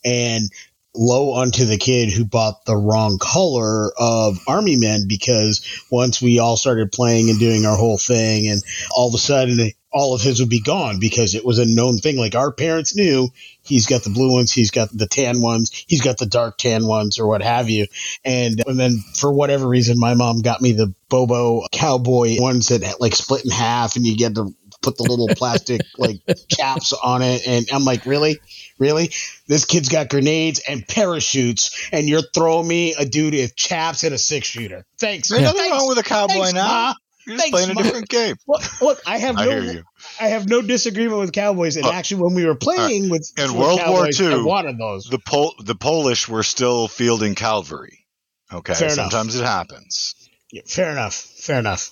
And low unto the kid who bought the wrong color of army men because once we all started playing and doing our whole thing and all of a sudden all of his would be gone because it was a known thing. Like our parents knew he's got the blue ones he's got the tan ones he's got the dark tan ones or what have you. And, and then for whatever reason my mom got me the bobo cowboy ones that like split in half and you get to put the little plastic like caps on it and i'm like really really this kid's got grenades and parachutes, and you're throwing me a dude with chaps and a six shooter. Thanks. There's nothing Thanks. wrong with a cowboy Thanks, now. Ma. You're just Thanks, playing a different game. Look, look, I have I no, hear you. I have no disagreement with cowboys, and Uh, actually, when we were playing with In with World War cowboys, II, I wanted those. The Pol- the Polish were still fielding cavalry. Okay, Fair enough. sometimes it happens. Yeah, fair enough. Fair enough.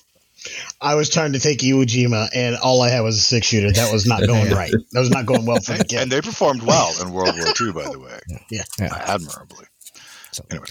I was trying to take Iwo Jima, and all I had was a six shooter. That was not going right. That was not going well for the And, kid. and they performed well in World War II, by the way, yeah. Yeah. admirably. So- Anyway,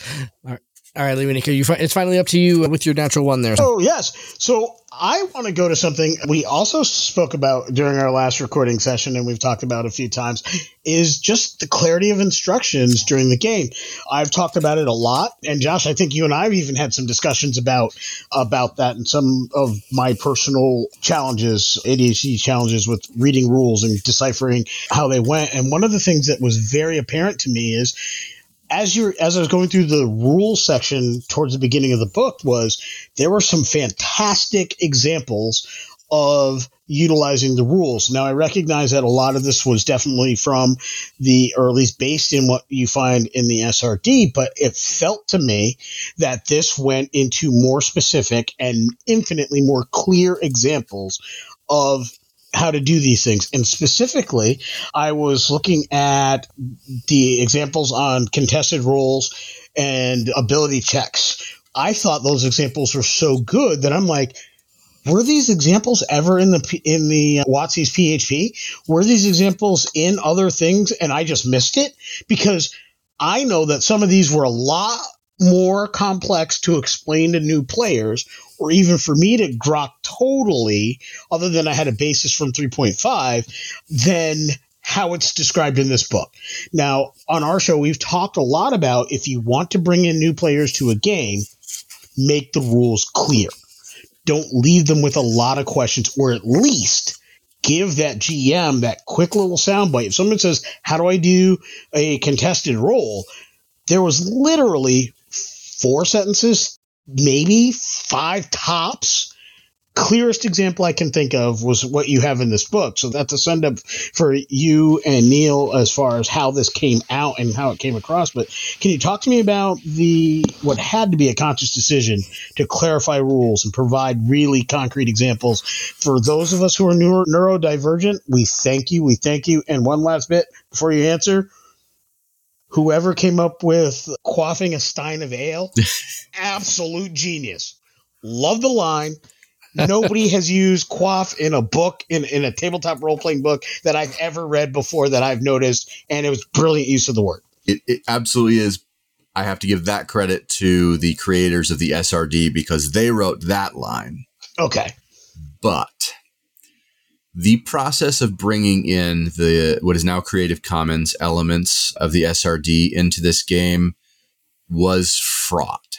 All right, Lewanika, you fi- it's finally up to you with your natural one there. Oh, yes. So I want to go to something we also spoke about during our last recording session, and we've talked about a few times, is just the clarity of instructions during the game. I've talked about it a lot, and Josh, I think you and I have even had some discussions about about that and some of my personal challenges, ADHD challenges with reading rules and deciphering how they went. And one of the things that was very apparent to me is as you're as I was going through the rules section towards the beginning of the book was there were some fantastic examples of utilizing the rules. Now I recognize that a lot of this was definitely from the or at least based in what you find in the SRD, but it felt to me that this went into more specific and infinitely more clear examples of how to do these things. And specifically, I was looking at the examples on contested rolls and ability checks. I thought those examples were so good that I'm like, were these examples ever in the in the uh, WotC's PHB? Were these examples in other things and I just missed it? Because I know that some of these were a lot more complex to explain to new players or even for me to grok totally other than I had a basis from 3.5 than how it's described in this book. Now, on our show, we've talked a lot about if you want to bring in new players to a game, make the rules clear. Don't leave them with a lot of questions, or at least give that GM that quick little soundbite. If someone says, How do I do a contested roll? There was literally four sentences, maybe five tops. Clearest example I can think of was what you have in this book. So that's a send up for you and Neil as far as how this came out and how it came across. But can you talk to me about the what had to be a conscious decision to clarify rules and provide really concrete examples for those of us who are neuro- neurodivergent? We thank you. We thank you. And one last bit before you answer whoever came up with quaffing a stein of ale, absolute genius. Love the line. Nobody has used quaff in a book, in, in a tabletop role playing book that I've ever read before that I've noticed, and it was brilliant use of the word. It, it absolutely is. I have to give that credit to the creators of the SRD because they wrote that line. Okay. But the process of bringing in the what is now Creative Commons elements of the SRD into this game was fraught.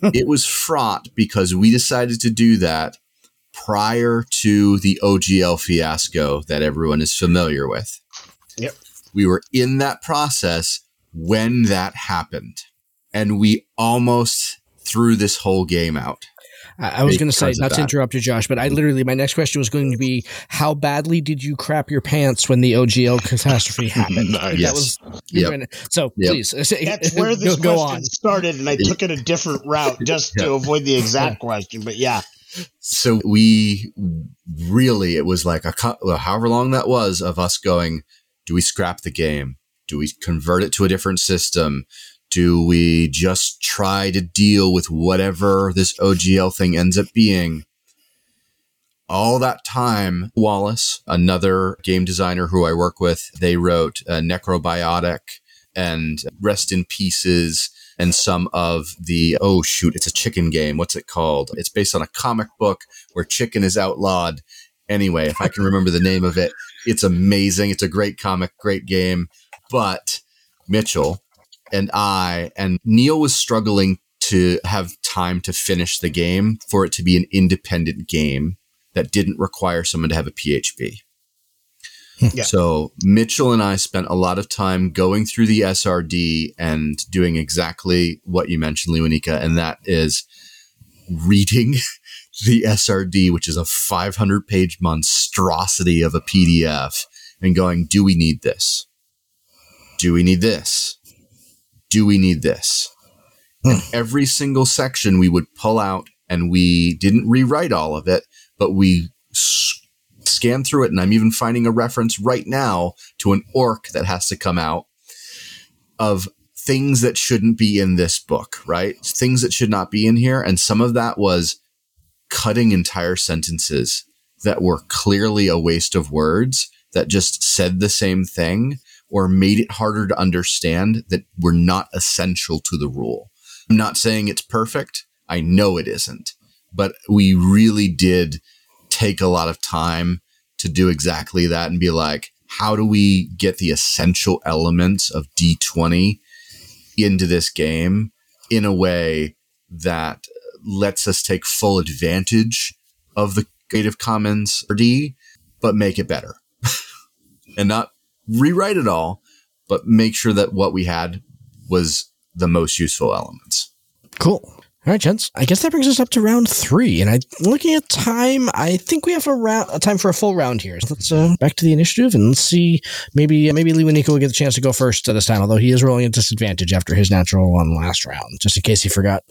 Hmm. it was fraught because we decided to do that prior to the OGL fiasco that everyone is familiar with. Yep. We were in that process when that happened, and we almost threw this whole game out. I, I was going to say, Because of not to interrupt you, Josh, but I literally, my next question was going to be, how badly did you crap your pants when the OGL catastrophe happened? Nice. Yes. That was, Yep. gonna- so Yep. please, uh, That's where this go, go question on. started, and I took it a different route just to avoid the exact question. But yeah, So we really, it was like a however long that was of us going, do we scrap the game? Do we convert it to a different system? Do we just try to deal with whatever this OGL thing ends up being? All that time, Wallace, another game designer who I work with, they wrote uh, Necrobiotic and Rest in Pieces and some of the oh shoot it's a chicken game. What's it called? It's based on a comic book where chicken is outlawed. Anyway if i can remember the name of it it's amazing. It's a great comic great game. But mitchell and i and neil was struggling to have time to finish the game for it to be an independent game that didn't require someone to have a phb hmm. Yeah. so Mitchell and I spent a lot of time going through the SRD and doing exactly what you mentioned, Lewanika, and that is reading the SRD, which is a 500 page monstrosity of a PDF, and going, do we need this? Do we need this? Do we need this? And hmm. every single section we would pull out, and we didn't rewrite all of it, but we scan through it, and I'm even finding a reference right now to an orc that has to come out of things that shouldn't be in this book, right? Things that should not be in here. And some of that was cutting entire sentences that were clearly a waste of words that just said the same thing or made it harder to understand that were not essential to the rule. I'm not saying it's perfect. I know it isn't, but we really did take a lot of time to do exactly that and be like, how do we get the essential elements of D20 into this game in a way that lets us take full advantage of the Creative Commons D, but make it better and not rewrite it all, but make sure that what we had was the most useful elements. Cool. All right, gents. I guess that brings us up to round three. And I, looking at time, I think we have a round, a time for a full round here. So let's uh, back to the initiative and let's see. Maybe maybe Lewanika will get the chance to go first this time, although he is rolling at disadvantage after his natural one last round, just in case he forgot.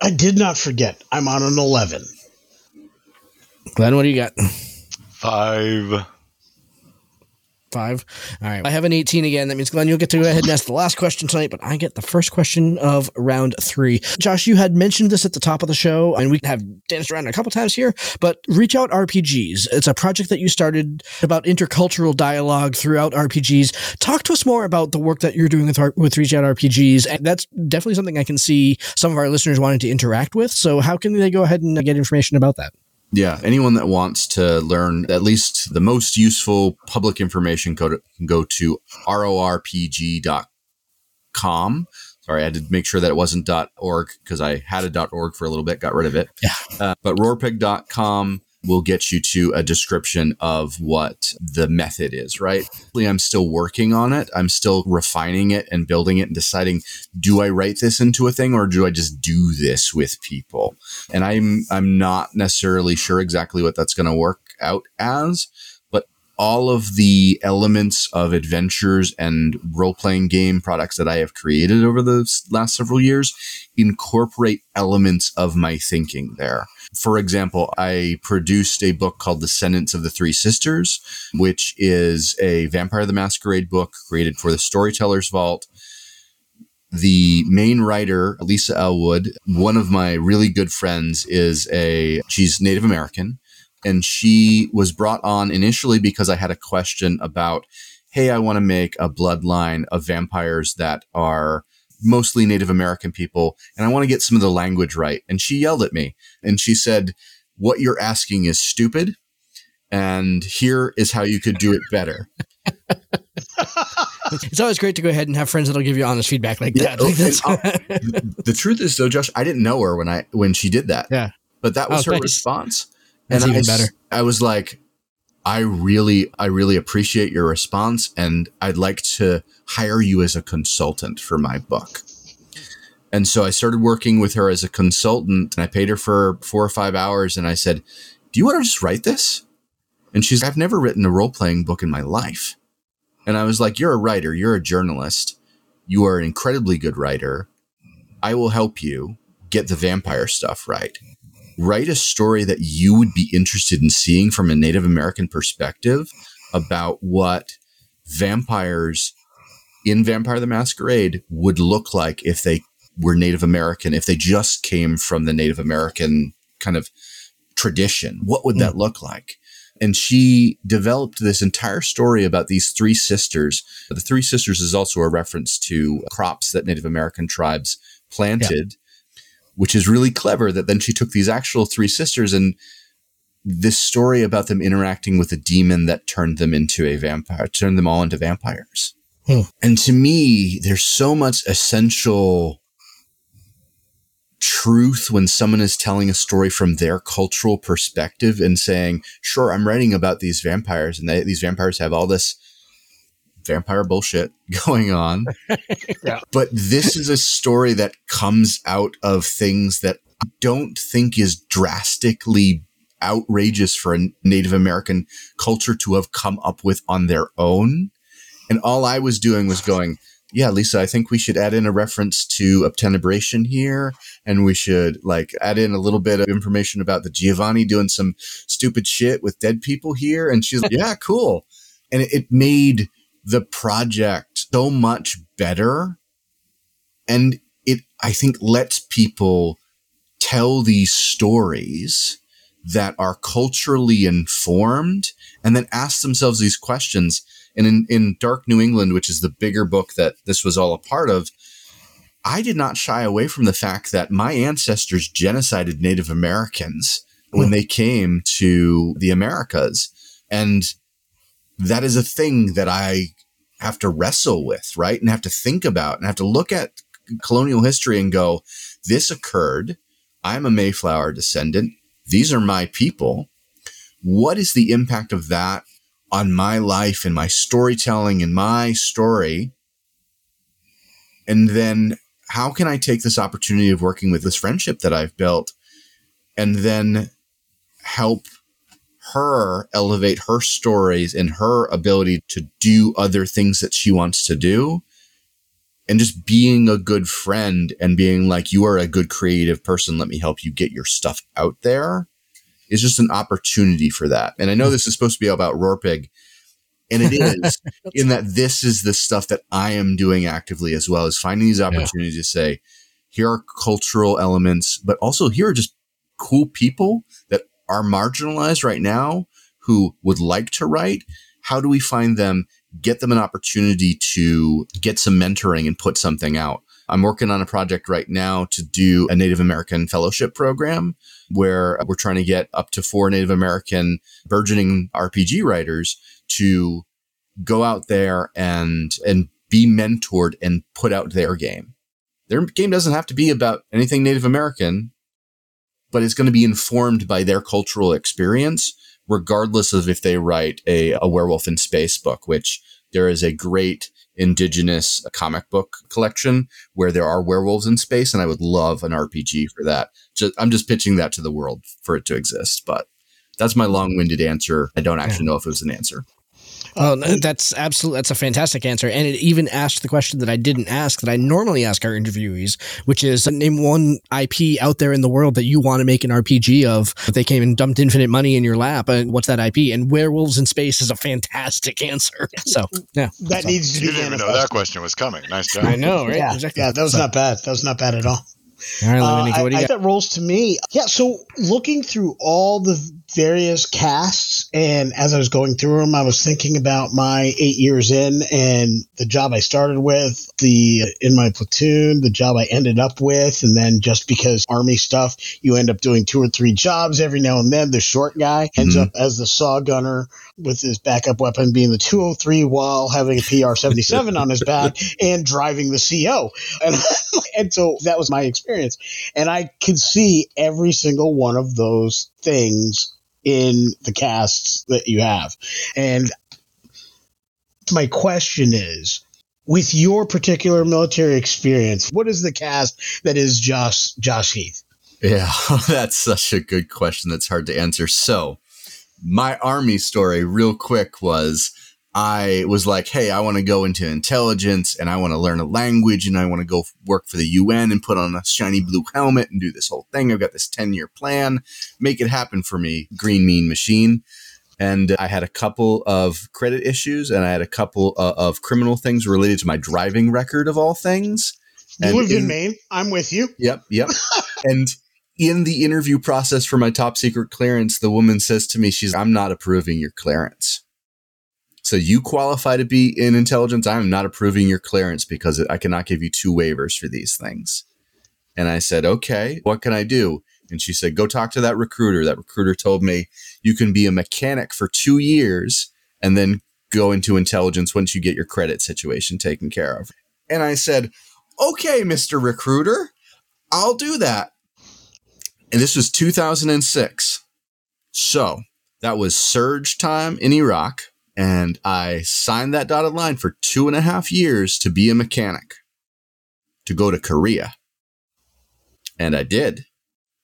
I did not forget. I'm on an 11. Glenn, what do you got? Five. Five. All right. I have an 18 again. That means, Glenn, you'll get to go ahead and ask the last question tonight, but I get the first question of round three. Josh, you had mentioned this at the top of the show, and we have danced around a couple times here, but Reach Out RPGs. It's a project that you started about intercultural dialogue throughout RPGs. Talk to us more about the work that you're doing with, with Reach Out RPGs. And that's definitely something I can see some of our listeners wanting to interact with. So, how can they go ahead and get information about that? Yeah, anyone that wants to learn at least the most useful public information go to, can go to rorpg.com. Sorry, I had to make sure that it wasn't .org because I had a .org for a little bit, got rid of it. Yeah. Uh, but roarpig.com will get you to a description of what the method is, right? I'm still working on it. I'm still refining it and building it and deciding, do I write this into a thing or do I just do this with people? and I'm I'm not necessarily sure exactly what that's going to work out as, all of the elements of adventures and role playing game products that I have created over the last several years incorporate elements of my thinking there. For example, I produced a book called The Sentence of the Three Sisters, which is a Vampire the Masquerade book created for the Storyteller's Vault the main writer, Lisa Elwood, one of my really good friends is a, she's Native American. And she was brought on initially because I had a question about, hey, I want to make a bloodline of vampires that are mostly Native American people. And I want to get some of the language right. And she yelled at me and she said, what you're asking is stupid. And here is how you could do it better. it's always great to go ahead and have friends that'll give you honest feedback like Yeah, that. oh, Like uh, the truth is though, Josh, I didn't know her when I when she did that. Yeah. But that was Oh, her nice. response. That's and even I, better. I was like, I really, I really appreciate your response, and I'd like to hire you as a consultant for my book. And so I started working with her as a consultant, and I paid her for four or five hours. And I said, "Do you want to just write this?" And she's, "I've never written a role playing book in my life." And I was like, "You're a writer. You're a journalist. You are an incredibly good writer. I will help you get the vampire stuff right." Write a story that you would be interested in seeing from a Native American perspective about what vampires in Vampire the Masquerade would look like if they were Native American, if they just came from the Native American kind of tradition. What would that mm. look like? And she developed this entire story about these three sisters. The three sisters is also a reference to crops that Native American tribes planted which is really clever that then she took these actual three sisters and this story about them interacting with a demon that turned them into a vampire, turned them all into vampires. Hmm. And to me, there's so much essential truth when someone is telling a story from their cultural perspective and saying, sure, I'm writing about these vampires and they, these vampires have all this vampire bullshit going on. But this is a story that comes out of things that I don't think is drastically outrageous for a Native American culture to have come up with on their own. And all I was doing was going, yeah, Lisa, I think we should add in a reference to obtenebration here. And we should like add in a little bit of information about the Giovanni doing some stupid shit with dead people here. And she's like, yeah, cool. And it, it made the project so much better. And it, I think, lets people tell these stories that are culturally informed and then ask themselves these questions. And in, in Dark New England, which is the bigger book that this was all a part of, I did not shy away from the fact that my ancestors genocided Native Americans when hmm. they came to the Americas. And that is a thing that I have to wrestle with, right? And have to think about and have to look at colonial history and go, this occurred. I'm a Mayflower descendant. These are my people. What is the impact of that on my life and my storytelling and my story? And then how can I take this opportunity of working with this friendship that I've built and then help her elevate her stories and her ability to do other things that she wants to do. And just being a good friend and being like you are a good creative person. Let me help you get your stuff out there is just an opportunity for that. And i know this is supposed to be about rorpig and it is in that this is the stuff that i am doing actively as well as finding these opportunities to say here are cultural elements but also here are just cool people that are marginalized right now who would like to write how do we find them get them an opportunity to get some mentoring and put something out? I'm working on a project right now to do a native american fellowship program where we're trying to get up to four native american burgeoning rpg writers to go out there and and be mentored and put out their game. Their game doesn't have to be about anything native american but it's going to be informed by their cultural experience, regardless of if they write a, a werewolf in space book, which there is a great indigenous comic book collection where there are werewolves in space. And I would love an RPG for that. Just, I'm just pitching that to the world for it to exist, but that's my mm-hmm. long winded answer. I don't actually know if it was an answer. Oh, that's absolutely that's a fantastic answer, and it even asked the question that I didn't ask that I normally ask our interviewees, which is name one IP out there in the world that you want to make an RPG of. If they came and dumped infinite money in your lap, and what's that IP? And Werewolves in Space is a fantastic answer. So yeah, That So- needs to be You didn't even know that question was coming. Nice job. I know, right? Yeah, Exactly. yeah, that was So- not bad. That was not bad at all. All right, Uh, Nico, I, what do you I, got? that rolls to me. Yeah. So looking through all the various casts, and as I was going through them, I was thinking about my eight years in and the job I started with, the in my platoon, the job I ended up with, and then just because army stuff, you end up doing two or three jobs every now and then. The short guy ends Mhm. up as the saw gunner with his backup weapon being the 203 while having a PR 77 on his back and driving the CO. And, and so that was my experience. And I could see every single one of those things in the casts that you have. And my question is with your particular military experience, what is the cast that is Josh Josh Heath? Yeah, that's such a good question that's hard to answer. So, my army story, real quick, was I was like, hey, I want to go into intelligence and I want to learn a language and I want to go work for the UN and put on a shiny blue helmet and do this whole thing. I've got this 10 year plan. Make it happen for me, Green Mean Machine. And I had a couple of credit issues and I had a couple uh, of criminal things related to my driving record, of all things. You And lived in in- Maine. I'm with you. Yep, yep. and in the interview process for my top secret clearance, the woman says to me, she's, I'm not approving your clearance. So you qualify to be in intelligence. I'm not approving your clearance because I cannot give you two waivers for these things. And I said, okay, what can I do? And she said, go talk to that recruiter. That recruiter told me you can be a mechanic for two years and then go into intelligence once you get your credit situation taken care of. And I said, okay, Mr. Recruiter, I'll do that. And this was 2006. So that was surge time in Iraq. And I signed that dotted line for two and a half years to be a mechanic, to go to Korea. And I did.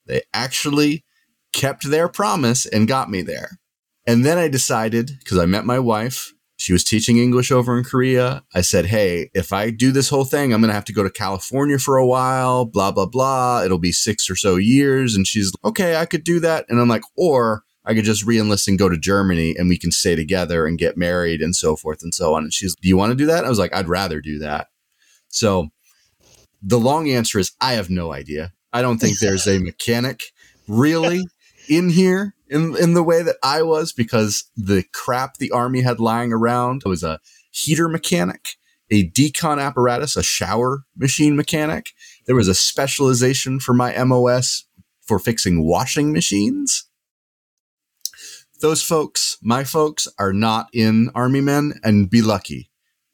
They actually kept their promise and got me there. And then I decided, because I met my wife, she was teaching English over in Korea. I said, Hey, if I do this whole thing, I'm going to have to go to California for a while, blah, blah, blah. It'll be six or so years. And she's, okay, I could do that. And I'm like, or I could just re-enlist and go to Germany and we can stay together and get married and so forth and so on. And she's, do you want to do that? I was like, I'd rather do that. So the long answer is I have no idea. I don't think there's a mechanic really in here in in the way that I was because the crap the army had lying around was a heater mechanic, a decon apparatus, a shower machine mechanic. There was a specialization for my MOS for fixing washing machines. Those folks, my folks, are not in army men, and be lucky.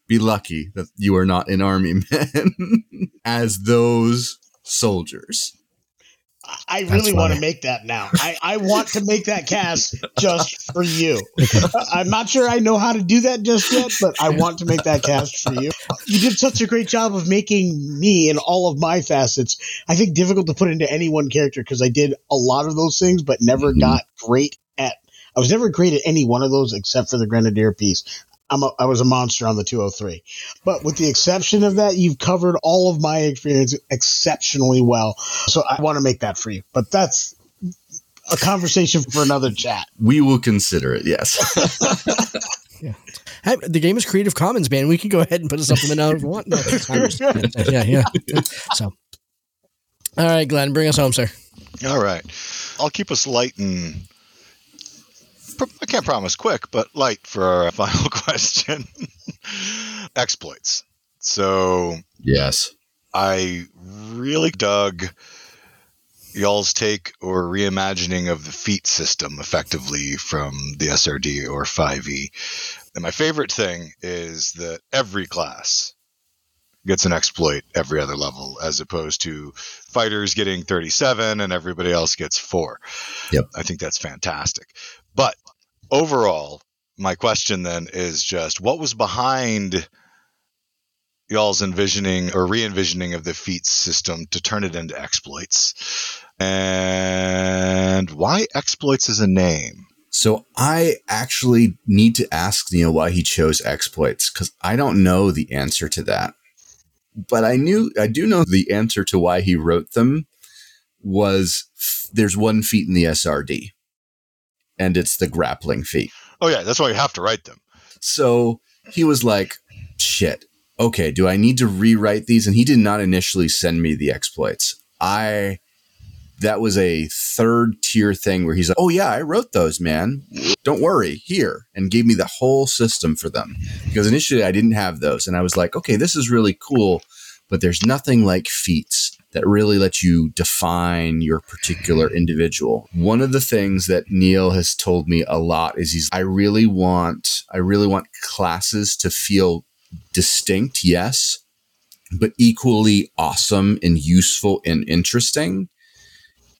Be lucky that you are not in army men as those soldiers. I really want to make that now. I, I want to make that cast just for you. I'm not sure I know how to do that just yet, but I want to make that cast for you. You did such a great job of making me and all of my facets, I think, difficult to put into any one character because I did a lot of those things, but never Mhm. got great at. I was never great at any one of those except for the Grenadier piece. I'm a, I was a monster on the 203. But with the exception of that, you've covered all of my experience exceptionally well. So I want to make that for you. But that's a conversation for another chat. We will consider it, yes. Hey, the game is Creative Commons, man. We can go ahead and put a supplement out if we want. No, it's- yeah, yeah. So, all right, Glenn, bring us home, sir. All right. I'll keep us light and pr- I can't promise quick, but light for our final question. Exploits. So yes. I really dug y'all's take or reimagining of the feat system effectively from the SRD or 5e. And my favorite thing is that every class gets an exploit every other level as opposed to fighters getting 37 and everybody else gets 4. Yep. I think that's fantastic. But overall, my question then is just what was behind y'all's envisioning or re-envisioning of the feat system to turn it into exploits? And why exploits is a name? So I actually need to ask Neil why he chose exploits because I don't know the answer to that. But I knew I do know the answer to why he wrote them was f- there's one feat in the SRD, and it's the grappling feat. oh yeah that's why you have to write them So he was like, shit, okay, do I need to rewrite these? And he did not initially send me the exploits. I that was a third tier thing where he's like, "Oh yeah, I wrote those, man. Don't worry, here," and gave me the whole system for them because initially I didn't have those, and I was like, "Okay, this is really cool." But there's nothing like feats that really let you define your particular individual. One of the things that Neil has told me a lot is he's I really want I really want classes to feel distinct, yes, but equally awesome and useful and interesting.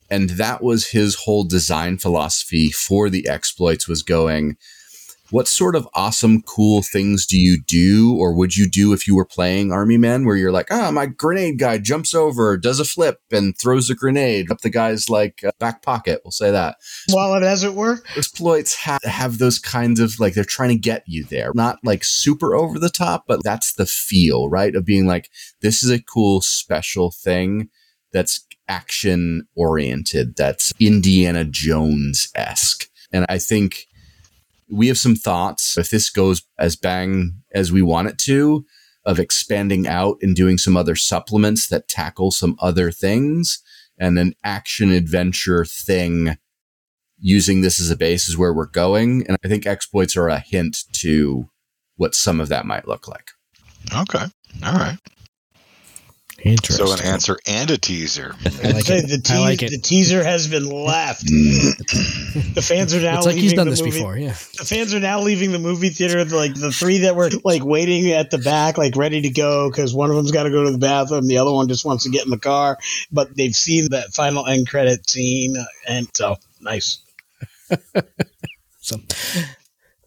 And that was his whole design philosophy for the exploits was going, what sort of awesome, cool things do you do, or would you do if you were playing Army Men, where you're like, ah, my grenade guy jumps over, does a flip, and throws a grenade up the guy's like uh, back pocket? We'll say that. Wallet, as it were. Exploits have, have those kinds of like they're trying to get you there, not like super over the top, but that's the feel, right? Of being like, this is a cool, special thing that's action oriented, that's Indiana Jones esque. And I think we have some thoughts if this goes as bang as we want it to of expanding out and doing some other supplements that tackle some other things and an action adventure thing using this as a base is where we're going and i think exploits are a hint to what some of that might look like Okay. All right. Interesting. So an answer and a teaser. I like it. the, I like it. the teaser has been left. Mm. the fans are now It's like leaving he's done the this movie. before. Yeah. The fans are now leaving the movie theater. Like the three that were like waiting at the back, like ready to go, because one of them's got to go to the bathroom, the other one just wants to get in the car. But they've seen that final end credit scene, uh, and so nice. So,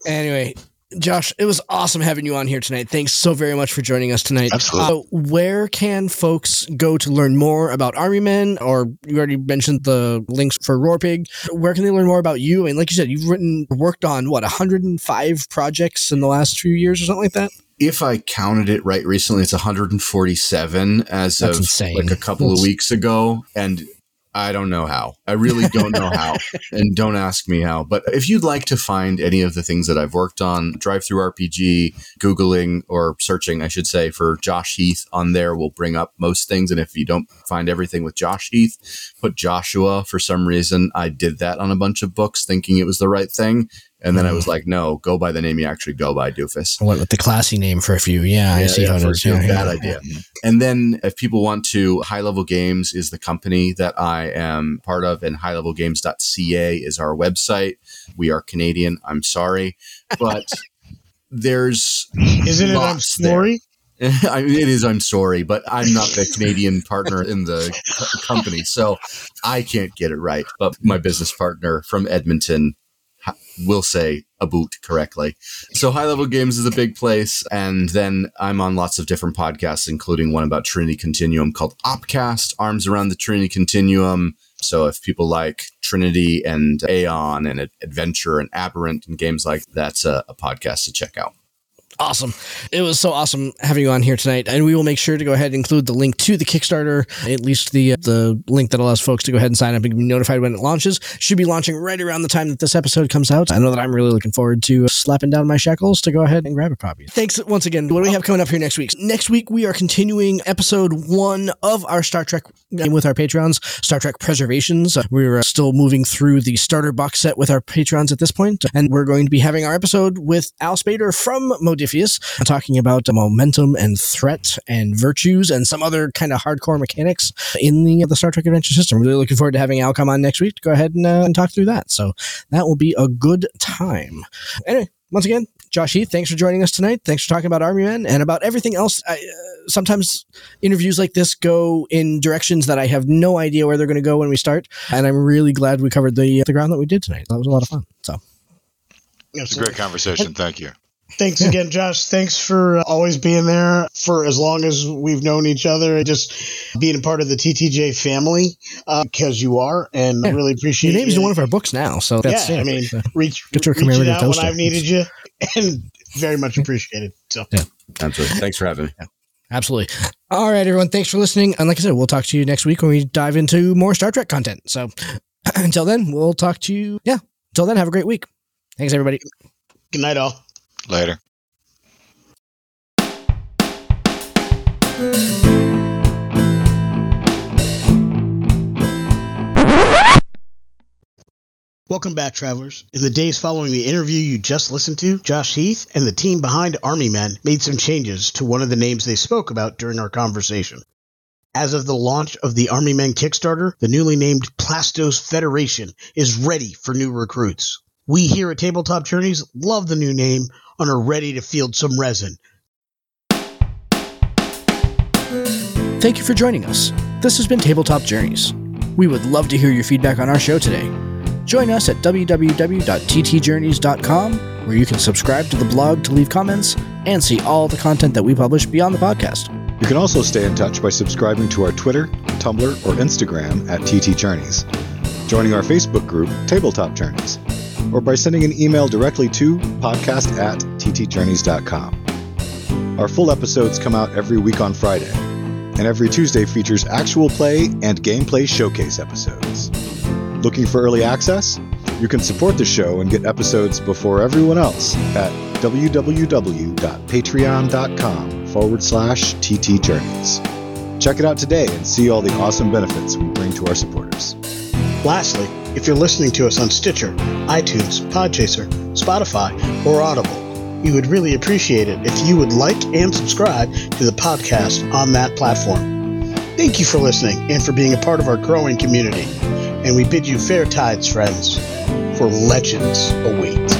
anyway, Josh, it was awesome having you on here tonight. Thanks so very much for joining us tonight. Absolutely. So, where can folks go to learn more about Army Men? Or you already mentioned the links for Roarpig. Where can they learn more about you? And like you said, you've written, worked on what 105 projects in the last few years or something like that. if I counted it right recently, it's 147 as That's of insane. like a couple of weeks ago. And I don't know how. I really don't know how. And don't ask me how. But if you'd like to find any of the things that I've worked on, DriveThruRPG, Googling or searching, I should say, for Josh Heath on there will bring up most things. And if you don't find everything with Josh Heath, put Joshua. For some reason, I did that on a bunch of books thinking it was the right thing. And then I was mm. like, no, go by the name you actually go by, doofus. I went with the classy name for a few. Yeah, I see yeah, how it for is. a. Yeah, Bad yeah. idea. Mm-hmm. And then if people want to, High Level Games is the company that I am part of, and highlevelgames.ca is our website. We are Canadian. I'm sorry. But there's Isn't it? I'm Lots there. sorry. I mean, it is. I'm sorry, but I'm not the Canadian partner in the co- company, so I can't get it right. But my business partner from Edmonton ha- will say a boot correctly. So High Level Games is a big place, and then I'm on lots of different podcasts, including one about Trinity Continuum called Opcast, Arms Around the Trinity Continuum. So if people like Trinity and Aeon and Adventure and Aberrant and games like that's a, uh, a podcast to check out. Awesome. It was so awesome having you on here tonight. And we will make sure to go ahead and include the link to the Kickstarter, at least the the link that allows folks to go ahead and sign up and be notified when it launches. Should be launching right around the time that this episode comes out. I know that I'm really looking forward to slapping down my shackles to go ahead and grab a copy. Thanks once again. What do we have coming up here next week? Next week, we are continuing episode one of our Star Trek game with our patrons, Star Trek Preservations. Uh, We're uh, still moving through the starter box set with our patrons at this point, and we're going to be having our episode with Al Spader from Modiphius, talking about the momentum and threat and virtues and some other kind of hardcore mechanics in the the Star Trek Adventure system. Really looking forward to having Al come on next week to go ahead and, uh, and talk through that. So that will be a good time. Anyway, once again, Josh Heath, thanks for joining us tonight. Thanks for talking about Army Men and about everything else. I, uh, sometimes interviews like this go in directions that I have no idea where they're going to go when we start, and I'm really glad we covered the the ground that we did tonight. That was a lot of fun. So It's a great conversation. Thank you. Thanks again, Josh. Thanks for uh, always being there for as long as we've known each other and just being a part of the TTJ family because you are, and I Yeah. really appreciate your name's you. in one of our books now, so that's yeah, it. I mean, Uh, reach, Get your reaching commemorative out when. I've needed you, and very much appreciated. So, yeah, Absolutely. Thanks for having me. Absolutely. All right, everyone. Thanks for listening. And like I said, we'll talk to you next week when we dive into more Star Trek content. So until then, we'll talk to you. Yeah. Until then, have a great week. Thanks, everybody. good night, all. Later. Welcome back, travelers. In the days following the interview you just listened to, Josh Heath and the team behind Army Men made some changes to one of the names they spoke about during our conversation. As of the launch of the Army Men Kickstarter, the newly named Plastos Federation is ready for new recruits. We here at Tabletop Journeys love the new name and are ready to field some resin. Thank you for joining us. This has been Tabletop Journeys. We would love to hear your feedback on our show today. Join us at www.ttjourneys.com, where you can subscribe to the blog to leave comments and see all the content that we publish beyond the podcast. You can also stay in touch by subscribing to our Twitter, Tumblr, or Instagram at TT Journeys, joining our Facebook group, Tabletop Journeys, or by sending an email directly to podcast at ttjourneys.com. Our full episodes come out every week on Friday, and every Tuesday features actual play and gameplay showcase episodes. Looking for early access? You can support the show and get episodes before everyone else at www.patreon.com forward slash TT Journeys. Check it out today and see all the awesome benefits we bring to our supporters. Lastly, if you're listening to us on Stitcher, iTunes, Podchaser, Spotify, or Audible, we would really appreciate it if you would like and subscribe to the podcast on that platform. Thank you for listening and for being a part of our growing community and we bid you fair tides, friends, for legends await.